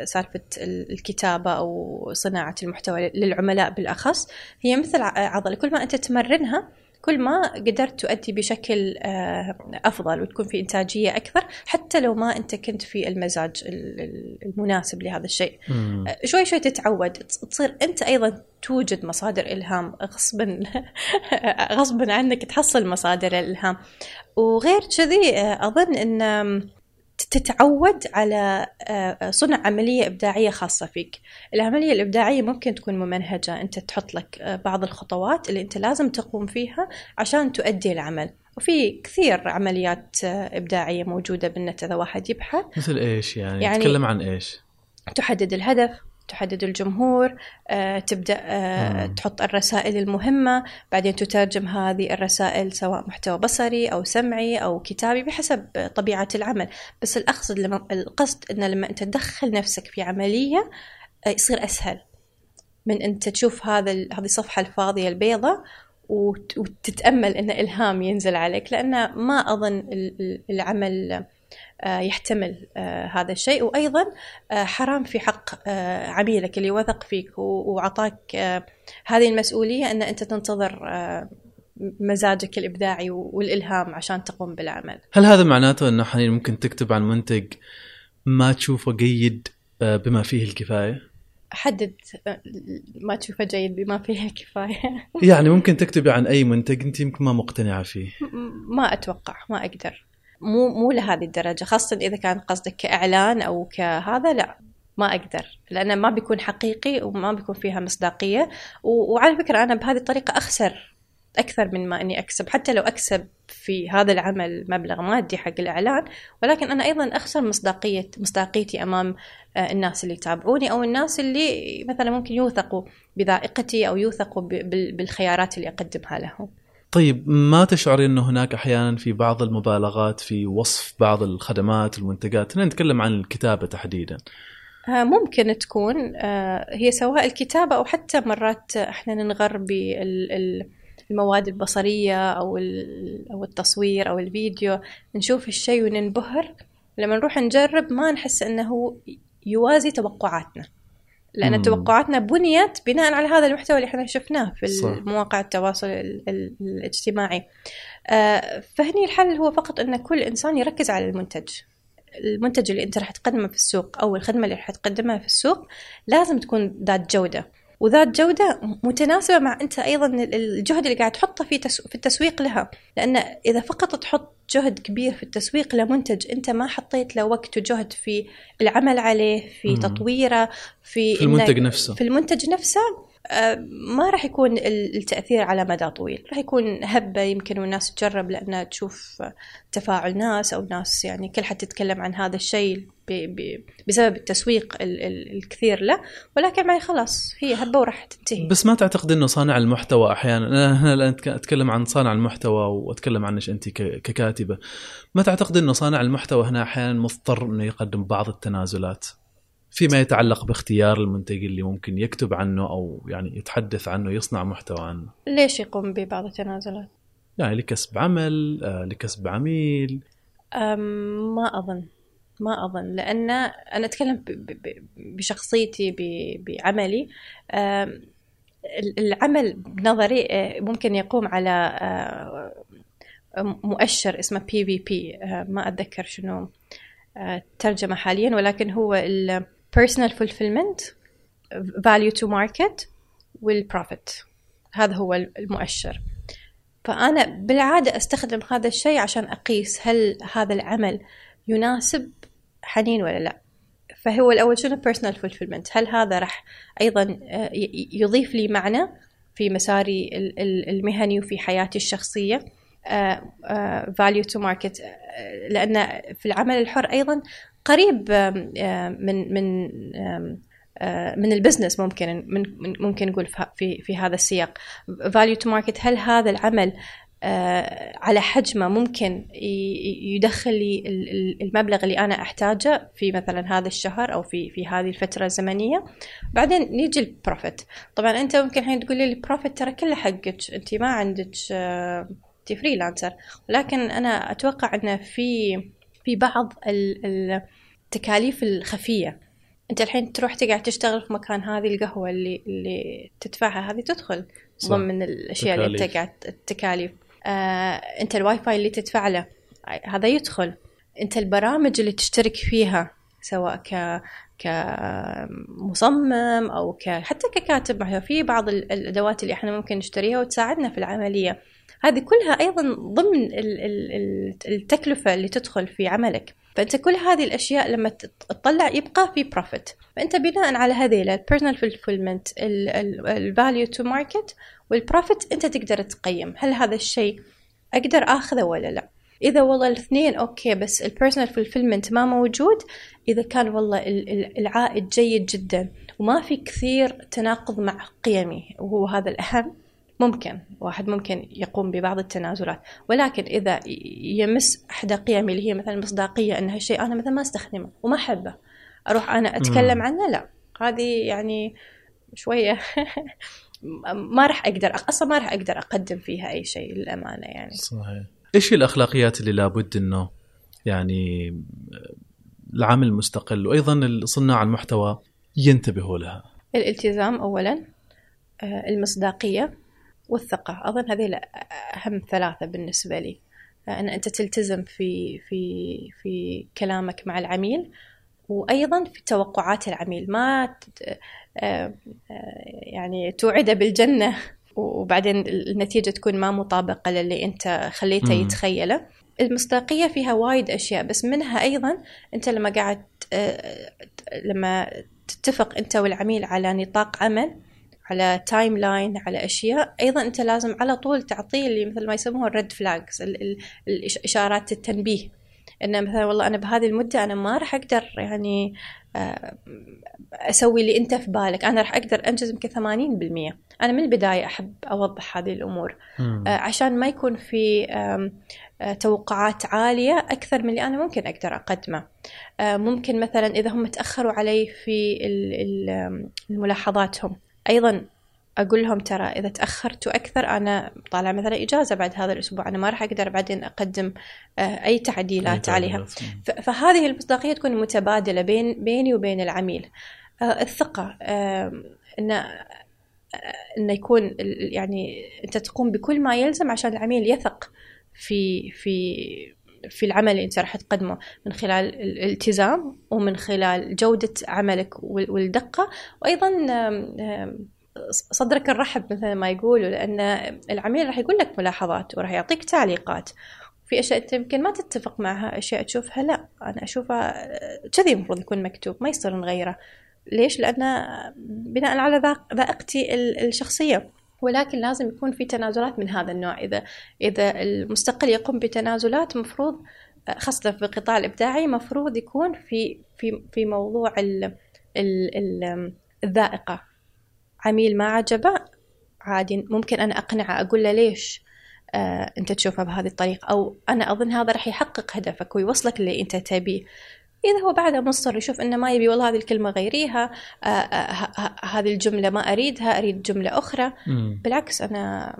سالفة ال- الكتابة أو صناعة المحتوى للعملاء بالأخص. هي مثل عضلة كل ما أنت تمرنها كل ما قدرت تؤدي بشكل آه، أفضل وتكون في إنتاجية أكثر حتى لو ما أنت كنت في المزاج ال- ال- المناسب لهذا الشيء. مم. شوي شوي تتعود. تص- تصير أنت أيضا توجد مصادر إلهام غصبا غصبا عنك تحصل مصادر الالهام وغير كذي آه، أظن إن آم، تتعود على آه، صنع عملية إبداعية خاصة فيك. العملية الإبداعية ممكن تكون ممنهجة. أنت تحط لك آه، بعض الخطوات اللي أنت لازم تقوم فيها عشان تؤدي العمل. وفي كثير عمليات آه، إبداعية موجودة بالنت إذا واحد يبحث. مثل إيش يعني, يعني- تكلم عن إيش؟ تحدد الهدف تحدد الجمهور آه، تبدأ آه،. تحط الرسائل المهمة بعدين تترجم هذه الرسائل سواء محتوى بصري أو سمعي أو كتابي بحسب طبيعة العمل بس الأقصد لما القصد إن لما أنت تدخل نفسك في عملية آه، يصير أسهل من أنت تشوف هذا هذه الصفحة الفاضية البيضاء وت- وتتأمل إن إلهام ينزل عليك لأن ما ال- العمل يحتمل آه، هذا الشيء وأيضا آه، حرام في حق آه، عميلك اللي وثق فيك وعطاك آه، هذه المسؤولية أن أنت تنتظر آه، مزاجك الإبداعي والإلهام عشان تقوم بالعمل. هل هذا معناته أنه حنين ممكن تكتب عن منتج ما تشوفه جيد آه، بما فيه الكفاية؟ حدد آه، ما تشوفه جيد بما فيه الكفاية. يعني ممكن تكتبي عن أي منتج أنت يمكن ما مقتنعة فيه ما أتوقع ما أقدر. مو مو لهذه الدرجة خاصة إذا كان قصدك كإعلان أو كهذا لا ما أقدر لأنه ما بيكون حقيقي وما بيكون فيها مصداقية وعلى فكرة أنا بهذه الطريقة أخسر أكثر من ما إني أكسب حتى لو أكسب في هذا العمل مبلغ مادي حق الإعلان ولكن أنا أيضا أخسر مصداقيه مصداقيتي أمام آه، الناس اللي يتابعوني أو الناس اللي مثلا ممكن يوثقوا بذائقتي أو يوثقوا بالخيارات اللي أقدمها لهم. طيب ما تشعري إنه هناك أحيانا في بعض المبالغات في وصف بعض الخدمات والمنتجات، نتكلم عن الكتابة تحديدا. آه، ممكن تكون آه، هي سواء الكتابة أو حتى مرات إحنا ننغر بالمواد البصرية أو أو التصوير أو الفيديو نشوف الشيء وننبهر. لما نروح نجرب ما نحس أنه يوازي توقعاتنا. لأن مم. توقعاتنا بنيت بناء على هذا المحتوى اللي إحنا شفناه في صح. مواقع التواصل الاجتماعي آه، فهني الحل هو فقط أن كل إنسان يركز على المنتج المنتج اللي أنت راح تقدمه في السوق أو الخدمة اللي راح تقدمها في السوق لازم تكون ذات جودة وذات جودة متناسبة مع أنت أيضا الجهد اللي قاعد تحطه في في التسويق لها. لأن إذا فقط تحط جهد كبير في التسويق لمنتج أنت ما حطيت له وقت وجهد في العمل عليه في تطويره في, في المنتج نفسه. في المنتج نفسه. ما راح يكون التأثير على مدى طويل. راح يكون هبة يمكن الناس تجرب لأنها تشوف تفاعل ناس أو ناس يعني كل حد تتكلم عن هذا الشيء بسبب التسويق الكثير له ولكن معي خلاص هي هبة وراح تنتهي. بس ما تعتقد أنه صانع المحتوى أحيانا أنا الآن أتكلم عن صانع المحتوى وأتكلم عنك أنت ككاتبة. ما تعتقد أنه صانع المحتوى هنا أحيانا مضطر أنه يقدم بعض التنازلات؟ فيما يتعلق باختيار المنتج اللي ممكن يكتب عنه أو يعني يتحدث عنه يصنع محتوى عنه. ليش يقوم ببعض التنازلات؟ يعني لكسب عمل آه، لكسب عميل. ما أظن. ما أظن. لأن أنا أتكلم بشخصيتي بعملي. العمل بنظري آه، ممكن يقوم على آه، مؤشر اسمه بي في بي ما أتذكر شنو. ترجمة حاليا ولكن هو personal fulfillment value to market والprofit هذا هو المؤشر. فأنا بالعادة أستخدم هذا الشيء عشان أقيس هل هذا العمل يناسب حنين ولا لا. فهو الأول شنو؟ personal fulfillment. هل هذا راح أيضا آه، يضيف لي معنى في مساري المهني وفي حياتي الشخصية؟ آه، آه، value to market. لأن في العمل الحر أيضا قريب من من من البزنس ممكن ممكن نقول في في هذا السياق. value to market هل هذا العمل على حجمه ممكن يدخل لي المبلغ اللي أنا أحتاجه في مثلا هذا الشهر أو في في هذه الفترة الزمنية؟ بعدين نيجي ال profit طبعا أنت ممكن الحين تقول لي ال profit ترى كله حقك. أنت ما عندك أنت freelancer ولكن أنا أتوقع إنه في في بعض التكاليف الخفية. انت الحين تروح تقعد تشتغل في مكان هذه القهوة اللي اللي تدفعها هذه تدخل. ضمن الأشياء تكاليف. اللي انت قاعد التكاليف. آه انت الواي فاي اللي تدفع له هذا يدخل. انت البرامج اللي تشترك فيها سواء ك كمصمم أو ك حتى ككاتب. في بعض الأدوات اللي إحنا ممكن نشتريها وتساعدنا في العملية. هذه كلها أيضا ضمن التكلفة اللي تدخل في عملك. فأنت كل هذه الأشياء لما تطلع يبقى في profit فأنت بناء على هذيلا ال personal fulfillment ال value to market وال profit أنت تقدر تقيم. هل هذا الشيء أقدر آخذه ولا لا؟ إذا والله الاثنين أوكي بس ال personal fulfillment ما موجود إذا كان والله العائد جيد جدا وما في كثير تناقض مع قيمي. وهو هذا الأهم. ممكن واحد ممكن يقوم ببعض التنازلات. ولكن إذا يمس إحدى قيمي اللي هي مثلا المصداقية أن هالشيء أنا مثلا ما أستخدمه وما أحبه أروح أنا أتكلم عنه؟ لا. هذه يعني شوية ما راح أقدر أصلا ما راح أقدر أقدم فيها أي شيء للأمانة يعني. صحيح. إيش الأخلاقيات اللي لابد أنه يعني العمل المستقل وأيضا صناع المحتوى ينتبهوا لها. الالتزام أولا آه، المصداقية والثقة. أظن هذه أهم ثلاثة بالنسبة لي. أن أنت تلتزم في في في كلامك مع العميل وأيضا في توقعات العميل. ما آه، آه، يعني توعده بالجنة وبعدين النتيجة تكون ما مطابقة للي أنت خليته يتخيله. المصداقية فيها وايد أشياء بس منها أيضا أنت لما قاعد آه، لما تتفق أنت والعميل على نطاق عمل على timeline على أشياء. أيضا أنت لازم على طول تعطيه اللي مثل ما يسموه ال red flags الاشارات التنبيه. إنه مثلا والله أنا بهذه المدة أنا ما راح أقدر يعني آه، أسوي اللي أنت في بالك. أنا راح أقدر أنجز يمكن 80% أنا من البداية أحب أوضح هذه الأمور. مم. آه، عشان ما يكون في آه، توقعات عالية أكثر من اللي أنا ممكن أقدر أقدمه. ممكن مثلا إذا هم تأخروا علي في ملاحظاتهم. أيضا أقول لهم ترى إذا تأخرتوا أكثر أنا طالع مثلا إجازة بعد هذا الأسبوع أنا ما راح أقدر بعدين أقدم آه، أي تعديلات عليها. ف- فهذه المصداقية تكون متبادلة بين بيني وبين العميل. آه، ان آه، انه يكون يعني أنت تقوم بكل ما يلزم عشان العميل يثق في في في العمل اللي انت راح تقدمه من خلال الالتزام ومن خلال جودة عملك وال- والدقة. وأيضا آم، آم، صدرك الرحب مثل ما يقولوا لأن العميل راح يقول لك ملاحظات وراح يعطيك تعليقات. في أشياء أنت يمكن ما تتفق معها أشياء تشوفها لا. أنا أشوفها آه، كذي المفروض يكون مكتوب ما يصير نغيره. ليش؟ لأن بناء على ذائقتي ال- الشخصية. ولكن لازم يكون في تنازلات من هذا النوع. إذا إذا المستقل يقوم بتنازلات مفروض خاصة في القطاع الإبداعي مفروض يكون في في في موضوع ال ال ال الذائقة. عميل ما عجبه عادي ممكن أنا أقنعه أقول له ليش آه، أنت تشوفها بهذه الطريقة أو أنا أظن هذا راح يحقق هدفك ويوصلك اللي أنت تبيه. إذا هو بعدها مصر يشوف إنه ما يبي والله هذه الكلمة غيريها آه، آه، هذه الجملة ما أريدها أريد جملة أخرى مم. بالعكس أنا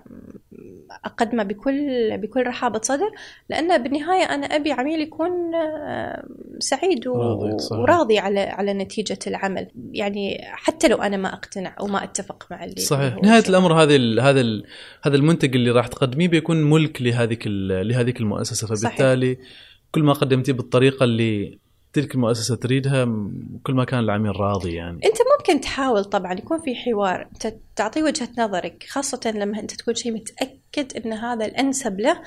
أقدمه بكل بكل رحابة صدر لأن بالنهاية أنا أبي عميل يكون آه، سعيد و- راضي، صحيح. وراضي على على نتيجة العمل يعني حتى لو أنا ما أقتنع أو ما أتفق مع اللي صحيح نهاية يسويه. الأمر هذا ال هذا ال هذا المنتج اللي راح تقدميه بيكون ملك لهذيك ال- لهذيك المؤسسة فبالتالي كل ما قدمتيه بالطريقة اللي تلك المؤسسة تريدها كل ما كان العميل راضي يعني أنت ممكن تحاول طبعا يكون في حوار انت تعطيه وجهة نظرك خاصة لما أنت تكون شيء متأكد إن هذا الأنسب له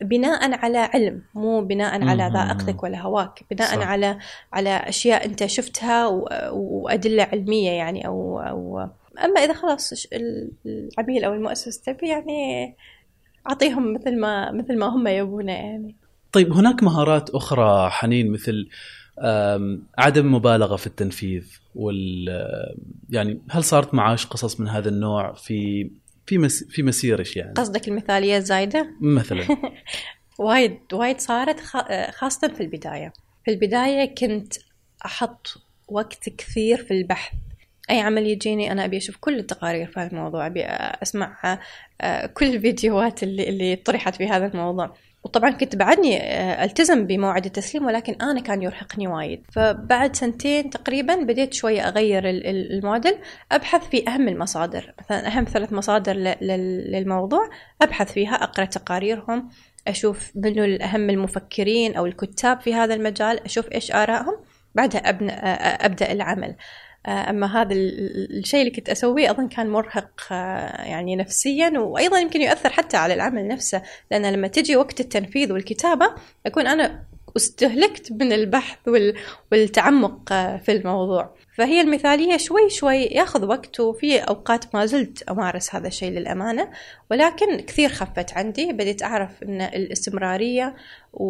بناء على علم مو بناء على. ذائقتك ولا هواك بناء صح. على على أشياء أنت شفتها وأدلة علمية يعني أو أو أما إذا خلاص العميل أو المؤسسة تبي يعني أعطيهم مثل ما مثل ما هم يبونه يعني طيب هناك مهارات أخرى حنين مثل عدم مبالغة في التنفيذ وال يعني هل صارت معاش قصص من هذا النوع في في مس في مسيرش يعني؟ قصدك المثالية الزايدة؟ مثلا. وايد وايد صارت خا- خاصة في البداية. في البداية كنت أحط وقت كثير في البحث. أي عمل يجيني أنا أبي أشوف كل التقارير في هذا الموضوع أبي أسمع آه، كل الفيديوهات اللي, اللي طرحت في هذا الموضوع. وطبعا كنت بعدني آه، ألتزم بموعد التسليم ولكن أنا كان يرهقني وايد. فبعد سنتين تقريبا بديت شوية أغير ال- ال- الموديل أبحث في أهم المصادر مثلا أهم ثلاث مصادر للموضوع أبحث فيها أقرأ تقاريرهم أشوف منو الأهم المفكرين أو الكتاب في هذا المجال أشوف إيش آرائهم بعدها أبنى أبدأ العمل. آه، أما هذا ال- ال- الشيء اللي كنت أسويه أظن كان مرهق آه، يعني نفسيا وأيضا يمكن يؤثر حتى على العمل نفسه لأن لما تجي وقت التنفيذ والكتابة أكون أنا استهلكت من البحث وال- والتعمق آه، في الموضوع. فهي المثالية شوي شوي ياخذ وقت وفي أوقات ما زلت أمارس هذا الشيء للأمانة ولكن كثير خفت عندي. بديت أعرف أن الاستمرارية و...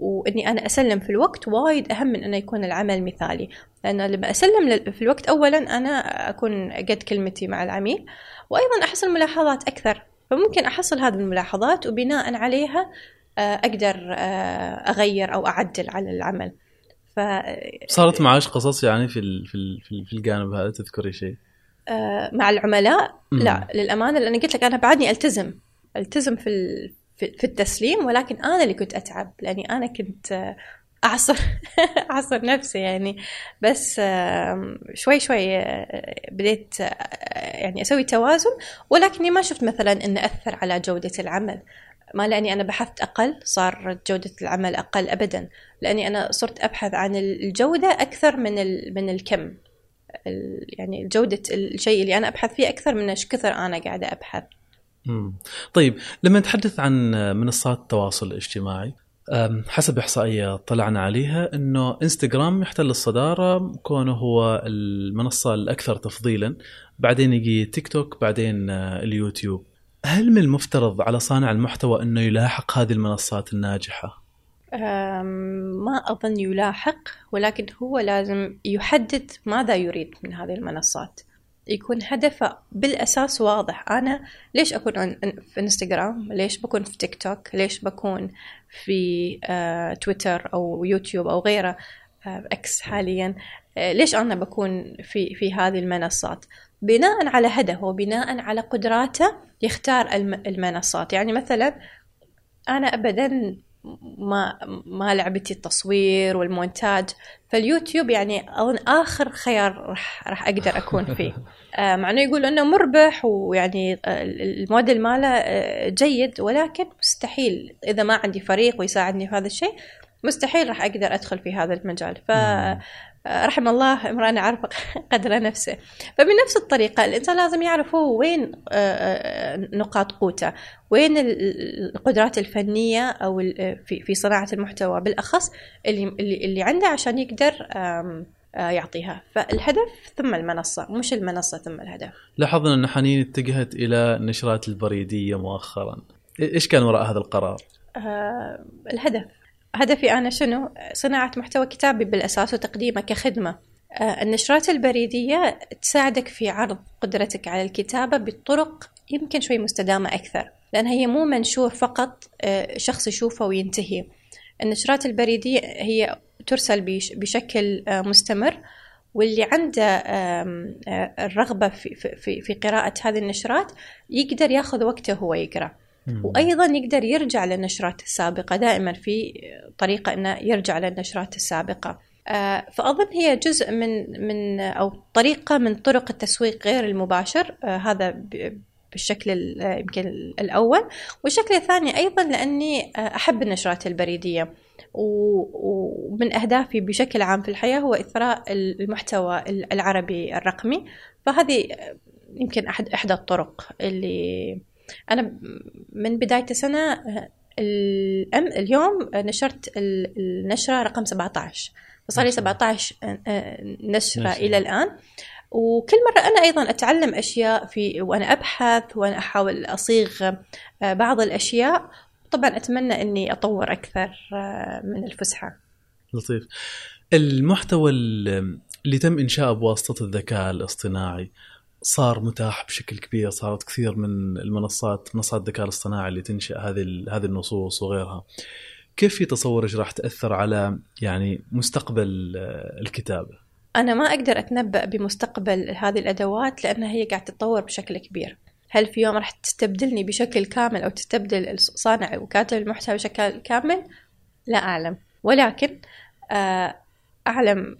وإني أنا أسلم في الوقت وايد أهم من أنه يكون العمل مثالي. لأن لما أسلم في الوقت أولا أنا أكون قد كلمتي مع العميل وأيضا أحصل ملاحظات أكثر. فممكن أحصل هذه الملاحظات وبناء عليها آه، أقدر آه، أغير أو أعدل على العمل. ف صارت معاش قصص يعني في ال- في ال- في ال- في الجانب هذا؟ تذكري شيء؟ آه، مع العملاء. لا للأمانة لأن قلت لك أنا بعدني ألتزم ألتزم في ال- في التسليم ولكن أنا اللي كنت أتعب لأني أنا كنت أعصر أعصر نفسي يعني. بس شوي شوي بديت يعني أسوي توازن ولكني ما شفت مثلا إنه أثر على جودة العمل. ما لأني أنا بحثت أقل صار جودة العمل أقل ابدا. لأني أنا صرت أبحث عن الجودة أكثر من من الكم. ال- يعني جودة الشيء اللي أنا أبحث فيه أكثر من إيش كثر أنا قاعدة أبحث. مم. طيب لما نتحدث عن منصات التواصل الاجتماعي حسب إحصائية طلعنا عليها إنه إنستغرام يحتل الصدارة كونه هو المنصة الأكثر تفضيلا بعدين يجي تيك توك بعدين آه، اليوتيوب. هل من المفترض على صانع المحتوى إنه يلاحق هذه المنصات الناجحة؟ ما أظن يلاحق ولكن هو لازم يحدد ماذا يريد من هذه المنصات. يكون هدفه بالأساس واضح. أنا ليش أكون أن- في إنستغرام؟ ليش بكون في تيك توك؟ ليش بكون في آه، تويتر أو يوتيوب أو غيره؟ إكس حاليا. آه، ليش أنا بكون في في هذه المنصات؟ بناء على هدفه وبناء على قدراته يختار الم- المنصات. يعني مثلا أنا ابدا ما مو لعبتي التصوير والمونتاج فاليوتيوب يعني أظن آخر خيار راح راح أقدر أكون فيه. آه، مع إنه يقول إنه مربح ويعني آه، الموديل ماله آه، جيد ولكن مستحيل إذا ما عندي فريق ويساعدني في هذا الشيء مستحيل راح أقدر أدخل في هذا المجال. ف آه، رحم الله امرأة عرف قدر نفسه. فبنفس الطريقة الإنسان لازم يعرف هو وين آه، آه، نقاط قوته وين ال- القدرات الفنية أو ال- في صناعة المحتوى بالأخص اللي اللي اللي عنده عشان يقدر آه، يعطيها. فالهدف ثم المنصة مش المنصة ثم الهدف. لاحظنا أن حنين اتجهت إلى النشرات البريدية مؤخرا. إيش كان وراء هذا القرار؟ آه، الهدف. هدفي أنا شنو؟ صناعة محتوى كتابي بالأساس وتقديمه كخدمة. آه، النشرات البريدية تساعدك في عرض قدرتك على الكتابة بطرق يمكن شوي مستدامة أكثر لأن هي مو منشور فقط آه، شخص يشوفه وينتهي. النشرات البريدية هي ترسل بش- بشكل آه، مستمر واللي عنده الرغبة في, في- في, في قراءة هذه النشرات يقدر ياخذ وقته هو يقرأ. وأيضا يقدر يرجع للنشرات السابقة دائما في طريقة إنه يرجع للنشرات السابقة. آه، فأظن هي جزء من من أو طريقة من طرق التسويق غير المباشر. آه، هذا بالشكل ال- يمكن الأول. والشكل الثاني أيضا لأني آه، أحب النشرات البريدية. ومن أهدافي بشكل عام في الحياة هو إثراء المحتوى العربي الرقمي. فهذه يمكن أحد إحدى الطرق اللي أنا من بداية السنة الأم اليوم نشرت ال- النشرة رقم 17 فصار لي 17 نشرة نشرة. إلى الآن. وكل مرة أنا أيضا أتعلم أشياء في وأنا أبحث وأنا أحاول أصيغ بعض الأشياء. طبعا أتمنى أني أطور أكثر من الفسحة. لطيف. المحتوى ال- اللي تم انشاؤه بواسطة الذكاء الاصطناعي صار متاح بشكل كبير صارت كثير من المنصات منصات الذكاء الاصطناعي اللي تنشئ هذه هذه النصوص وغيرها. كيف في تصورك راح تأثر على يعني مستقبل آه، الكتابه أنا ما أقدر أتنبأ بمستقبل هذه الأدوات لأنها هي قاعدة تتطور بشكل كبير. هل في يوم راح تستبدلني بشكل كامل أو تستبدل صانع وكاتب المحتوى بشكل كامل؟ لا أعلم. ولكن آه، أعلم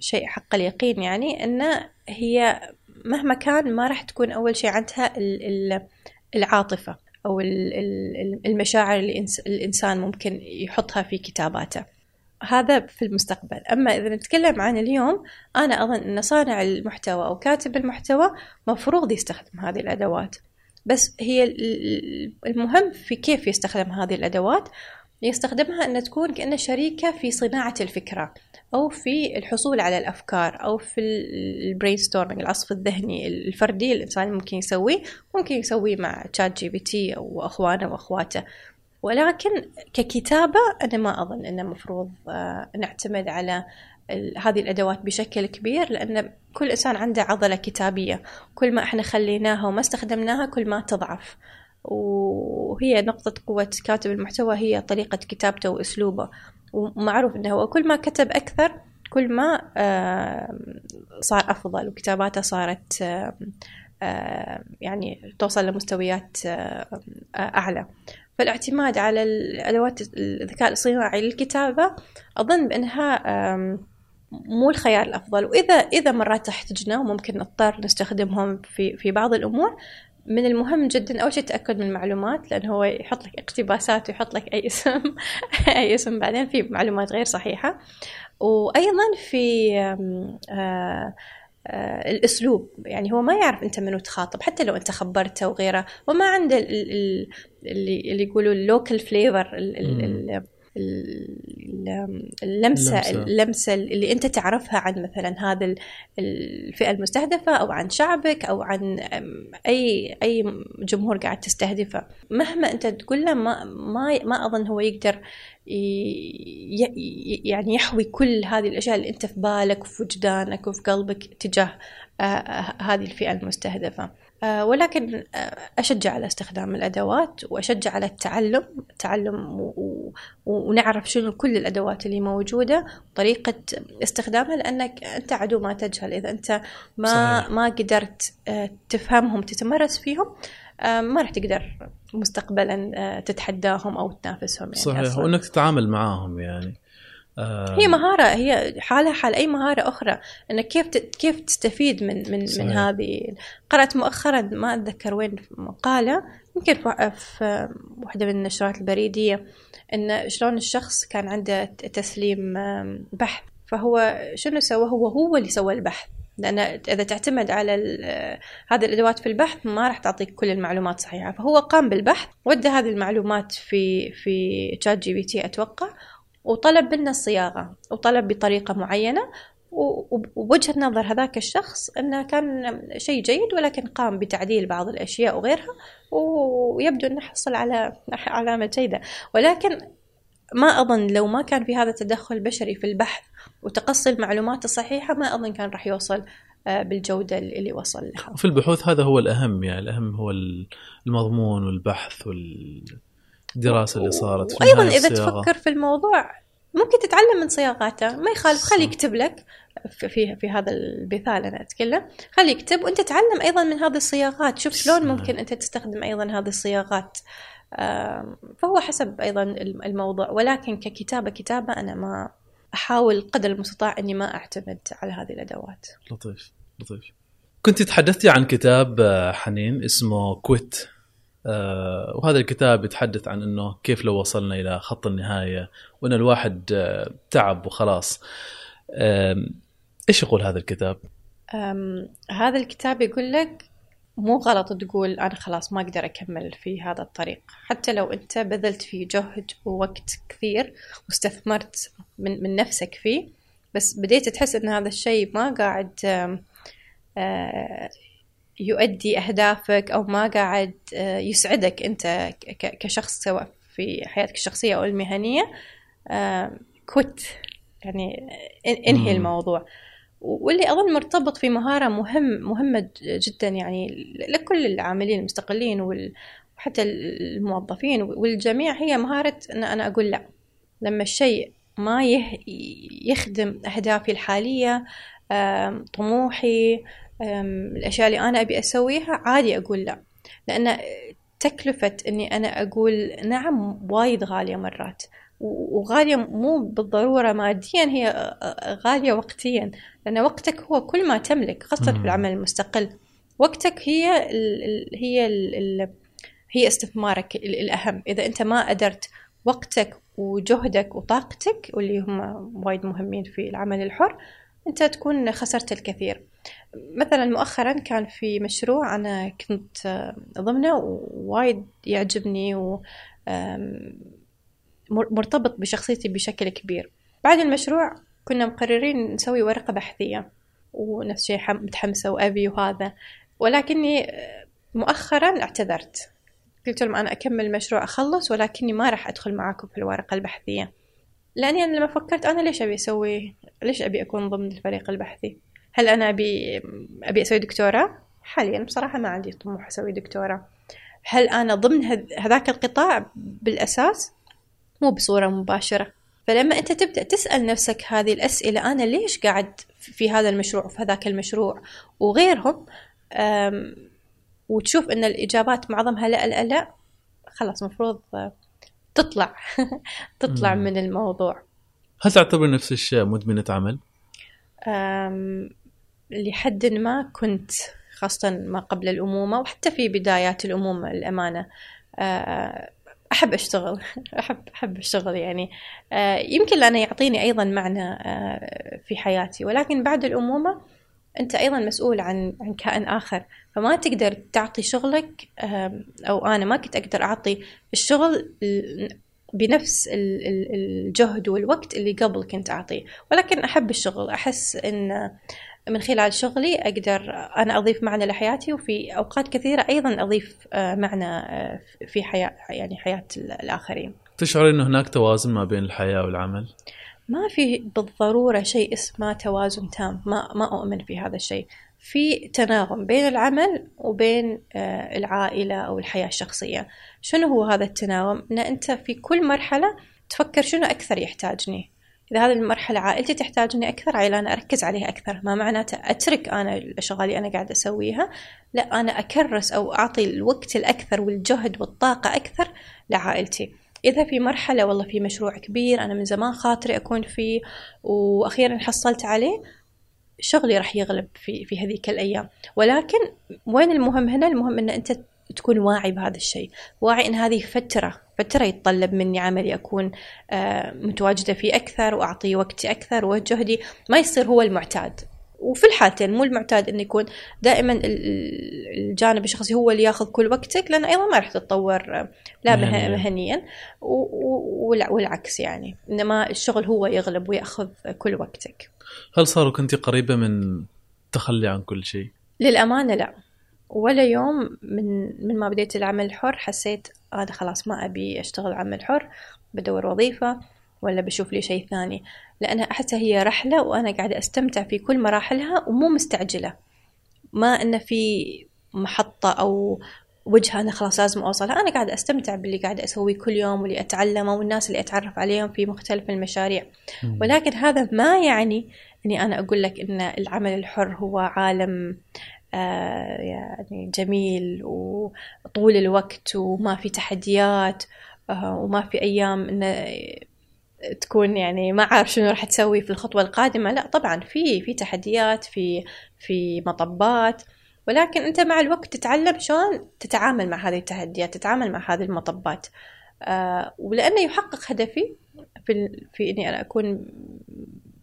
شيء حق اليقين يعني أن هي مهما كان ما راح تكون أول شيء عندها ال- ال- العاطفة أو ال- ال- المشاعر اللي الإنس- الإنسان ممكن يحطها في كتاباته. هذا في المستقبل. أما إذا نتكلم عن اليوم أنا أظن أن صانع المحتوى أو كاتب المحتوى مفروض يستخدم هذه الأدوات. بس هي ال- ال- المهم في كيف يستخدم هذه الأدوات يستخدمها أن تكون كأنه شريكة في صناعة الفكرة أو في الحصول على الأفكار أو في ال brainstorming العصف الذهني الفردي الإنسان ممكن يسويه ممكن يسويه مع تشات جي بي تي أو أخوانه وأخواته. ولكن ككتابة أنا ما أظن أنه مفروض آه، نعتمد على هذه الأدوات بشكل كبير لأن كل إنسان عنده عضلة كتابية. كل ما إحنا خليناها وما استخدمناها كل ما تضعف. وهي نقطة قوة كاتب المحتوى هي طريقة كتابته وأسلوبه. ومعروف أنه كل ما كتب أكثر كل ما صار أفضل وكتاباته صارت يعني توصل لمستويات أعلى. فالاعتماد على الأدوات الذكاء الاصطناعي للكتابة أظن بأنها مو الخيار الأفضل. وإذا إذا مرات تحتاجنا وممكن نضطر نستخدمهم في في بعض الأمور. من المهم جدا أول شيء التأكد من المعلومات لأن هو يحط لك اقتباسات ويحط لك أي اسم أي اسم بعدين في معلومات غير صحيحة. وأيضا في آه، آه، الأسلوب يعني هو ما يعرف أنت منو تخاطب حتى لو أنت خبرته وغيره. وما عنده ال- ال- اللي اللي يقولوا ال local flavor اللمسة اللمسة. اللي أنت تعرفها عن مثلا هذا الفئة المستهدفة أو عن شعبك أو عن أي أي جمهور قاعد تستهدفه. مهما أنت تقول له ما ما ما أظن هو يقدر يعني يحوي كل هذه الأشياء اللي أنت في بالك وفي وجدانك وفي قلبك تجاه آه، آه، هذه الفئة المستهدفة. ولكن أشجع على استخدام الأدوات وأشجع على التعلم التعلم ونعرف شنو كل الأدوات اللي موجودة وطريقة استخدامها لأنك أنت عدو ما تجهل. إذا أنت ما صحيح. ما قدرت تفهمهم تتمرس فيهم ما راح تقدر مستقبلا تتحداهم أو تنافسهم يعني. صحيح. وإنك تتعامل معاهم يعني. هي مهارة هي حالها حال أي مهارة أخرى أنك كيف كيف تستفيد من من صحيح. من هذه؟ قرأت مؤخرا ما أتذكر وين مقالة يمكن في واحدة من النشرات البريدية أن شلون الشخص كان عنده تسليم بحث فهو شنو سوى؟ هو هو اللي سوى البحث. لأن إذا تعتمد على هذه الأدوات في البحث ما راح تعطيك كل المعلومات صحيحة. فهو قام بالبحث ودى هذه المعلومات في في تشات جي بي تي أتوقع وطلب منا الصياغة وطلب بطريقة معينة وبوجهة نظر هذاك الشخص أنه كان شيء جيد ولكن قام بتعديل بعض الأشياء وغيرها ويبدو أنه حصل على علامة جيدة. ولكن ما أظن لو ما كان في هذا التدخل البشري في البحث وتقصي المعلومات الصحيحة ما أظن كان راح يوصل آه، بالجودة اللي وصل لها. في البحوث هذا هو الأهم يعني الأهم هو المضمون والبحث وال الدراسة اللي صارت في وأيضا إذا تفكر في الموضوع ممكن تتعلم من صياغاته. ما يخالف خليه يكتب لك في في هذا المثال أنا أتكلم. خليه يكتب وأنت تعلم أيضا من هذه الصياغات. شوف شلون ممكن أنت تستخدم أيضا هذه الصياغات. فهو حسب أيضا الموضوع. ولكن ككتابة كتابة أنا ما أحاول قدر المستطاع أني ما أعتمد على هذه الأدوات. لطيف لطيف. كنت تحدثتي عن كتاب آه، حنين اسمه كويت. آه، وهذا الكتاب يتحدث عن إنه كيف لو وصلنا إلى خط النهاية وإن الواحد آه، تعب وخلاص إيش يقول هذا الكتاب؟ هذا الكتاب يقول لك مو غلط تقول أنا خلاص ما أقدر أكمل في هذا الطريق حتى لو أنت بذلت فيه جهد ووقت كثير واستثمرت من من نفسك فيه بس بديت تحس إن هذا الشيء ما قاعد يؤدي أهدافك أو ما قاعد آه، يسعدك أنت كشخص سواء في حياتك الشخصية أو المهنية كوت يعني إنهي الموضوع. واللي أظن مرتبط في مهارة مهم مهمة جدا يعني لكل العاملين المستقلين وحتى الموظفين والجميع هي مهارة أن أنا أقول لا. لما الشيء ما يخدم أهدافي الحالية طموحي الأشياء اللي أنا أبي أسويها عادي أقول لا. لأن تكلفة إني أنا أقول نعم وايد غالية مرات. وغالية مو بالضرورة ماديا هي غالية وقتيا. لأن وقتك هو كل ما تملك خاصة في العمل المستقل. وقتك هي ال هي ال هي استثمارك الأهم. إذا أنت ما قدرت وقتك وجهدك وطاقتك واللي هم وايد مهمين في العمل الحر أنت تكون خسرت الكثير. مثلا مؤخرا كان في مشروع أنا كنت ضمنه ووايد يعجبني و مرتبط بشخصيتي بشكل كبير. بعد المشروع كنا مقررين نسوي ورقة بحثية ونفس الشيء متحمسة وأبي وهذا. ولكني مؤخرا اعتذرت. قلت لهم أنا أكمل المشروع أخلص ولكني ما راح أدخل معاكم في الورقة البحثية. لأني أنا لما فكرت أنا ليش أبي أسوي ليش أبي أكون ضمن الفريق البحثي؟ هل أنا أبي أبي أسوي دكتوراه حاليا بصراحة ما عندي طموح أسوي دكتوراه هل أنا ضمن هذاك القطاع؟ بالأساس مو بصورة مباشرة. فلما أنت تبدأ تسأل نفسك هذه الأسئلة أنا ليش قاعد في هذا المشروع وفي هذاك المشروع؟ وغيرهم وتشوف أن الإجابات معظمها لا لا لا خلاص مفروض تطلع. تطلع من الموضوع. هل تعتبر نفسك مدمنة عمل؟ لحد ما كنت خاصة ما قبل الأمومة وحتى في بدايات الأمومة الأمانة آه، أحب أشتغل أحب أحب أشتغل يعني. آه، يمكن لأنه يعطيني أيضا معنى آه، في حياتي. ولكن بعد الأمومة أنت أيضا مسؤول عن عن كائن آخر. فما تقدر تعطي شغلك أو أنا ما كنت أقدر أعطي الشغل بنفس الجهد والوقت اللي قبل كنت أعطيه. ولكن أحب الشغل أحس أن من خلال شغلي أقدر أنا أضيف معنى لحياتي وفي أوقات كثيرة أيضا أضيف آه، معنى آه، في حياة يعني حياة الآخرين. تشعر أنه هناك توازن ما بين الحياة والعمل؟ ما في بالضرورة شيء اسمه توازن تام. ما, ما أؤمن في هذا الشيء. في تناغم بين العمل وبين آه، العائلة أو الحياة الشخصية. شنو هو هذا التناغم؟ أن أنت في كل مرحلة تفكر شنو أكثر يحتاجني. إذا هذه المرحلة عائلتي تحتاجني أكثر عائلة أنا أركز عليها أكثر. ما معناته أترك أنا الأشغال اللي أنا قاعدة أسويها لا أنا أكرس أو أعطي الوقت الأكثر والجهد والطاقة أكثر لعائلتي. إذا في مرحلة والله في مشروع كبير أنا من زمان خاطري أكون فيه وأخيرا حصلت عليه شغلي راح يغلب في في هذيك الأيام. ولكن وين المهم هنا؟ المهم أن أنت تكون واعي بهذا الشيء. واعي أن هذه فترة فترة يتطلب مني عملي أكون آه، متواجدة فيه أكثر وأعطي وقتي أكثر وجهدي. ما يصير هو المعتاد. وفي الحالتين مو المعتاد إنه يكون دائما الجانب الشخصي هو اللي ياخذ كل وقتك لأن أيضا ما راح تتطور آه، لا مهنيا. والعكس يعني. إنما الشغل هو يغلب ويأخذ كل وقتك. هل صار كنت قريبة من التخلي عن كل شيء؟ للأمانة لا. ولا يوم من من ما بديت العمل الحر حسيت هذا خلاص ما أبي أشتغل عمل حر بدور وظيفة ولا بشوف لي شيء ثاني. لأن أحسها هي رحلة وأنا قاعدة أستمتع في كل مراحلها ومو مستعجلة. ما أن في محطة أو وجهة أنا خلاص لازم أوصلها. أنا قاعدة أستمتع باللي قاعدة أسويه كل يوم واللي أتعلمه والناس اللي أتعرف عليهم في مختلف المشاريع. ولكن هذا ما يعني أني أنا أقول لك أن العمل الحر هو عالم آه يعني جميل وطول الوقت وما في تحديات آه وما في أيام إنه تكون يعني ما عارف شنو راح تسوي في الخطوة القادمة. لا طبعا في في تحديات في في مطبات. ولكن أنت مع الوقت تتعلم شلون تتعامل مع هذه التحديات تتعامل مع هذه المطبات. آه ولأنه يحقق هدفي في, في إني أنا أكون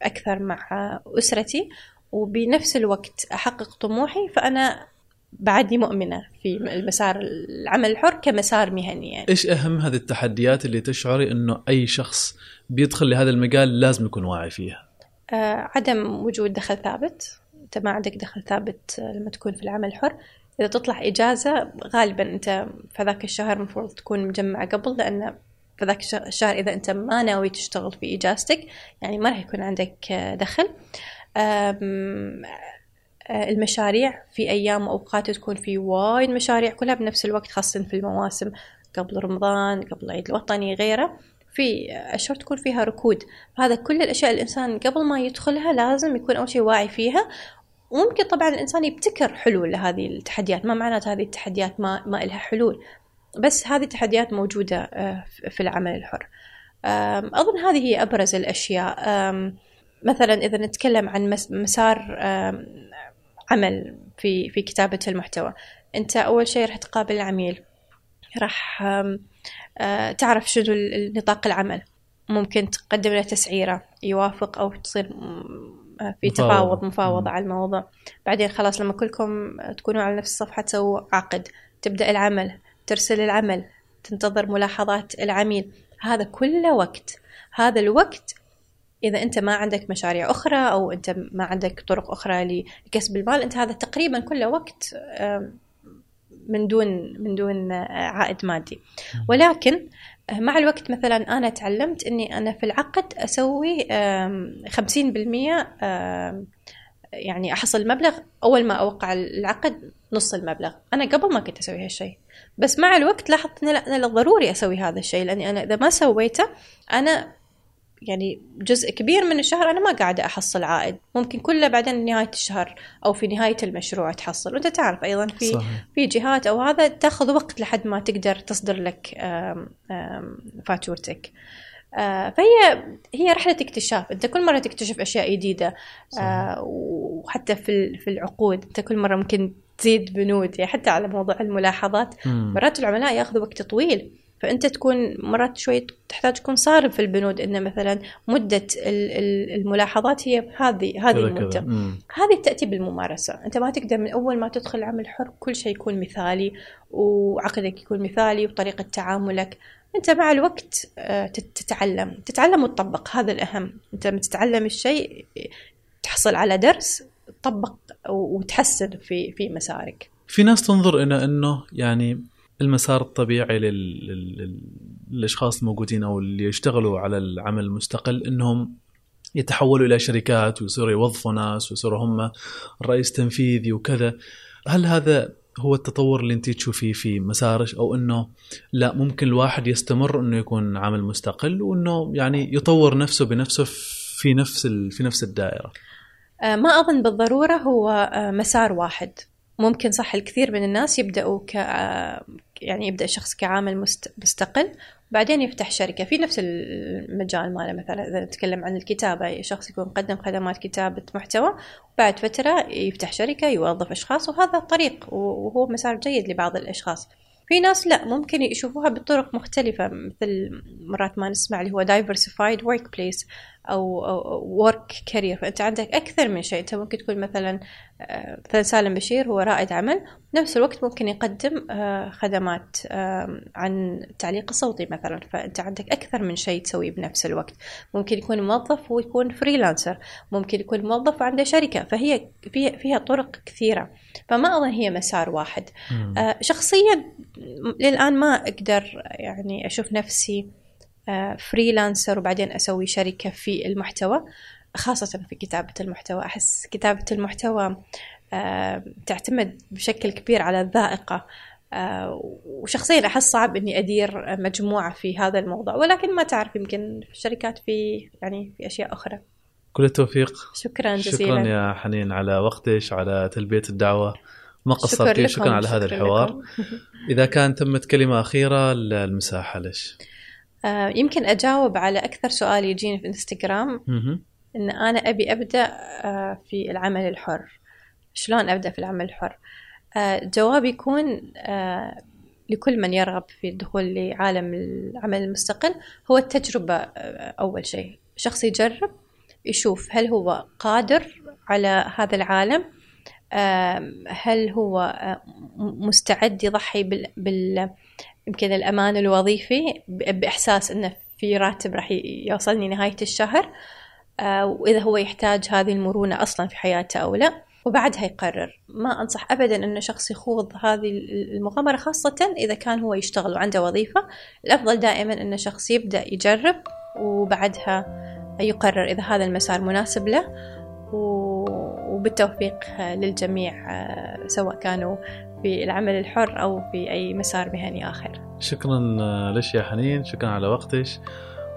أكثر مع أسرتي وبنفس الوقت أحقق طموحي فأنا بعدني مؤمنة في المسار العمل الحر كمسار مهني يعني. إيش أهم هذه التحديات اللي تشعري أنه أي شخص بيدخل لهذا المجال لازم يكون واعي فيها؟ آه عدم وجود دخل ثابت أنت ما عندك دخل ثابت لما تكون في العمل الحر. إذا تطلع إجازة غالبا أنت في ذاك الشهر المفروض تكون مجمع قبل لأن في ذاك الشهر إذا أنت ما ناوي تشتغل في إجازتك يعني ما راح يكون عندك دخل. آه، المشاريع في أيام وأوقات تكون في وايد مشاريع كلها بنفس الوقت خاصة في المواسم قبل رمضان قبل العيد الوطني غيره. في أشهر تكون فيها ركود. هذا كل الأشياء الإنسان قبل ما يدخلها لازم يكون أول شيء واعي فيها. وممكن طبعا الإنسان يبتكر حلول لهذه التحديات. ما معنات هذه التحديات؟ ما, ما إلها حلول. بس هذه التحديات موجودة آه، في العمل الحر. أظن هذه هي أبرز الأشياء. مثلا إذا نتكلم عن مسار عمل في في كتابة المحتوى أنت أول شيء راح تقابل العميل راح تعرف شنو نطاق العمل. ممكن تقدم له تسعيرة يوافق أو تصير في تفاوض مفاوضة على الموضوع. بعدين خلاص لما كلكم تكونوا على نفس الصفحة تسووا عقد تبدأ العمل ترسل العمل تنتظر ملاحظات العميل. هذا كله وقت. هذا الوقت إذا أنت ما عندك مشاريع أخرى أو أنت ما عندك طرق أخرى لكسب المال أنت هذا تقريبا كله وقت من دون من دون عائد مادي. ولكن مع الوقت مثلا أنا تعلمت أني أنا في العقد أسوي خمسين بالمية يعني أحصل المبلغ أول ما أوقع العقد نص المبلغ. أنا قبل ما كنت أسوي هالشيء. بس مع الوقت لاحظت أن لا أنا ضروري أسوي هذا الشيء لأني أنا إذا ما سويته أنا يعني جزء كبير من الشهر أنا ما قاعدة أحصل عائد. ممكن كله بعدين نهاية الشهر أو في نهاية المشروع تحصل. وأنت تعرف أيضا في صحيح. في جهات أو هذا تاخذ وقت لحد ما تقدر تصدر لك فاتورتك. آه فهي هي رحلة اكتشاف. أنت كل مرة تكتشف أشياء جديدة آه وحتى في في العقود. أنت كل مرة ممكن تزيد بنود. يعني حتى على موضوع الملاحظات مرات العملاء ياخذوا وقت طويل. فأنت تكون مرات شوي تحتاج تكون صارم في البنود إن مثلا مدة الملاحظات هي هذه هذه المدة. هذه تأتي بالممارسة. أنت ما تقدر من أول ما تدخل عمل حر كل شيء يكون مثالي وعقدك يكون مثالي وطريقة تعاملك. أنت مع الوقت آه، تتعلم. تتعلم وتطبق. هذا الأهم. أنت لما تتعلم الشيء تحصل على درس تطبق وتحسن في في مسارك. في ناس تنظر إلى إنه يعني المسار الطبيعي لل... للأشخاص الموجودين أو اللي يشتغلوا على العمل المستقل إنهم يتحولوا إلى شركات ويصيروا يوظفوا ناس ويصيروا هم رئيس تنفيذي وكذا. هل هذا هو التطور اللي أنت تشوفيه في مسارك أو إنه لا ممكن الواحد يستمر إنه يكون عمل مستقل وإنه يعني يطور نفسه بنفسه في نفس في نفس الدائرة؟ آه، ما أظن بالضرورة هو آه، مسار واحد. ممكن صح الكثير من الناس يبدأوا ك يعني يبدأ الشخص كعامل مستقل بعدين يفتح شركة. في نفس المجال ماله مثلا إذا نتكلم عن الكتابة شخص يكون قدم خدمات كتابة محتوى وبعد فترة يفتح شركة يوظف أشخاص وهذا طريق وهو مسار جيد لبعض الأشخاص. في ناس لا ممكن يشوفوها بطرق مختلفة مثل مرات ما نسمع اللي هو diversified workplace أو work career. فأنت عندك أكثر من شيء. أنت ممكن تكون مثلا آه، مثلا سالم بشير هو رائد عمل. بنفس الوقت ممكن يقدم آه، خدمات عن التعليق الصوتي مثلا. فأنت عندك أكثر من شيء تسويه بنفس الوقت. ممكن يكون موظف ويكون freelancer ممكن يكون موظف وعنده شركة. فهي فيها, فيها طرق كثيرة. فما أظن هي مسار واحد. آه، شخصيا للآن ما أقدر يعني أشوف نفسي freelancer وبعدين أسوي شركة في المحتوى خاصة في كتابة المحتوى. أحس كتابة المحتوى آه، تعتمد بشكل كبير على الذائقة آه، وشخصيا أحس صعب إني أدير مجموعة في هذا الموضوع. ولكن ما تعرف يمكن في الشركات في يعني في أشياء أخرى. كل التوفيق. شكرا جزيلا. شكرا يا حنين على وقتك على تلبية الدعوة. ما قصرتي شكرا, شكرا على هذا الحوار. إذا كان تمت كلمة أخيرة المساحة ليش؟ آه، يمكن أجاوب على أكثر سؤال يجيني في الانستغرام إن أنا أبي أبدأ آه، في العمل الحر. شلون أبدأ في العمل الحر؟ آه، جوابي يكون آه، لكل من يرغب في الدخول لعالم العمل المستقل هو التجربة أول شيء. شخص يجرب يشوف هل هو قادر على هذا العالم هل هو مستعد يضحي بال, بال... يمكن الأمان الوظيفي بإحساس أنه في راتب راح يوصلني نهاية الشهر آه، وإذا هو يحتاج هذه المرونة أصلا في حياته أو لا وبعدها يقرر. ما أنصح أبدا أن شخص يخوض هذه المغامرة خاصة إذا كان هو يشتغل وعنده وظيفة. الأفضل دائما أن شخص يبدأ يجرب وبعدها يقرر إذا هذا المسار مناسب له وبالتوفيق للجميع آه، سواء كانوا في العمل الحر أو في أي مسار مهني آخر. شكرا لك يا حنين؟ شكرا على وقتك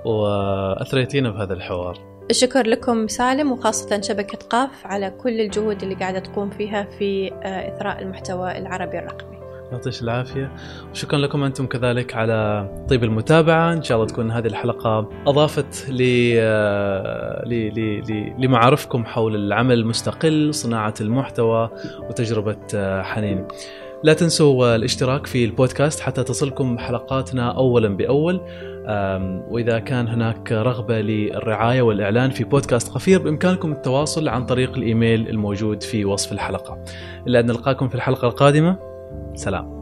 وأثريتينا بهذا الحوار. الشكر لكم سالم وخاصة شبكة قاف على كل الجهود اللي قاعدة تقوم فيها في آه، إثراء المحتوى العربي الرقمي. يعطيك العافية. وشكرا لكم أنتم كذلك على طيب المتابعة. إن شاء الله تكون هذه الحلقة أضافت آه، ل لمعارفكم حول العمل المستقل صناعة المحتوى وتجربة آه، حنين. لا تنسوا الاشتراك في البودكاست حتى تصلكم حلقاتنا أولا بأول. وإذا كان هناك رغبة للرعاية والإعلان في بودكاست قفير بإمكانكم التواصل عن طريق الإيميل الموجود في وصف الحلقة. إلا أن نلقاكم في الحلقة القادمة. سلام.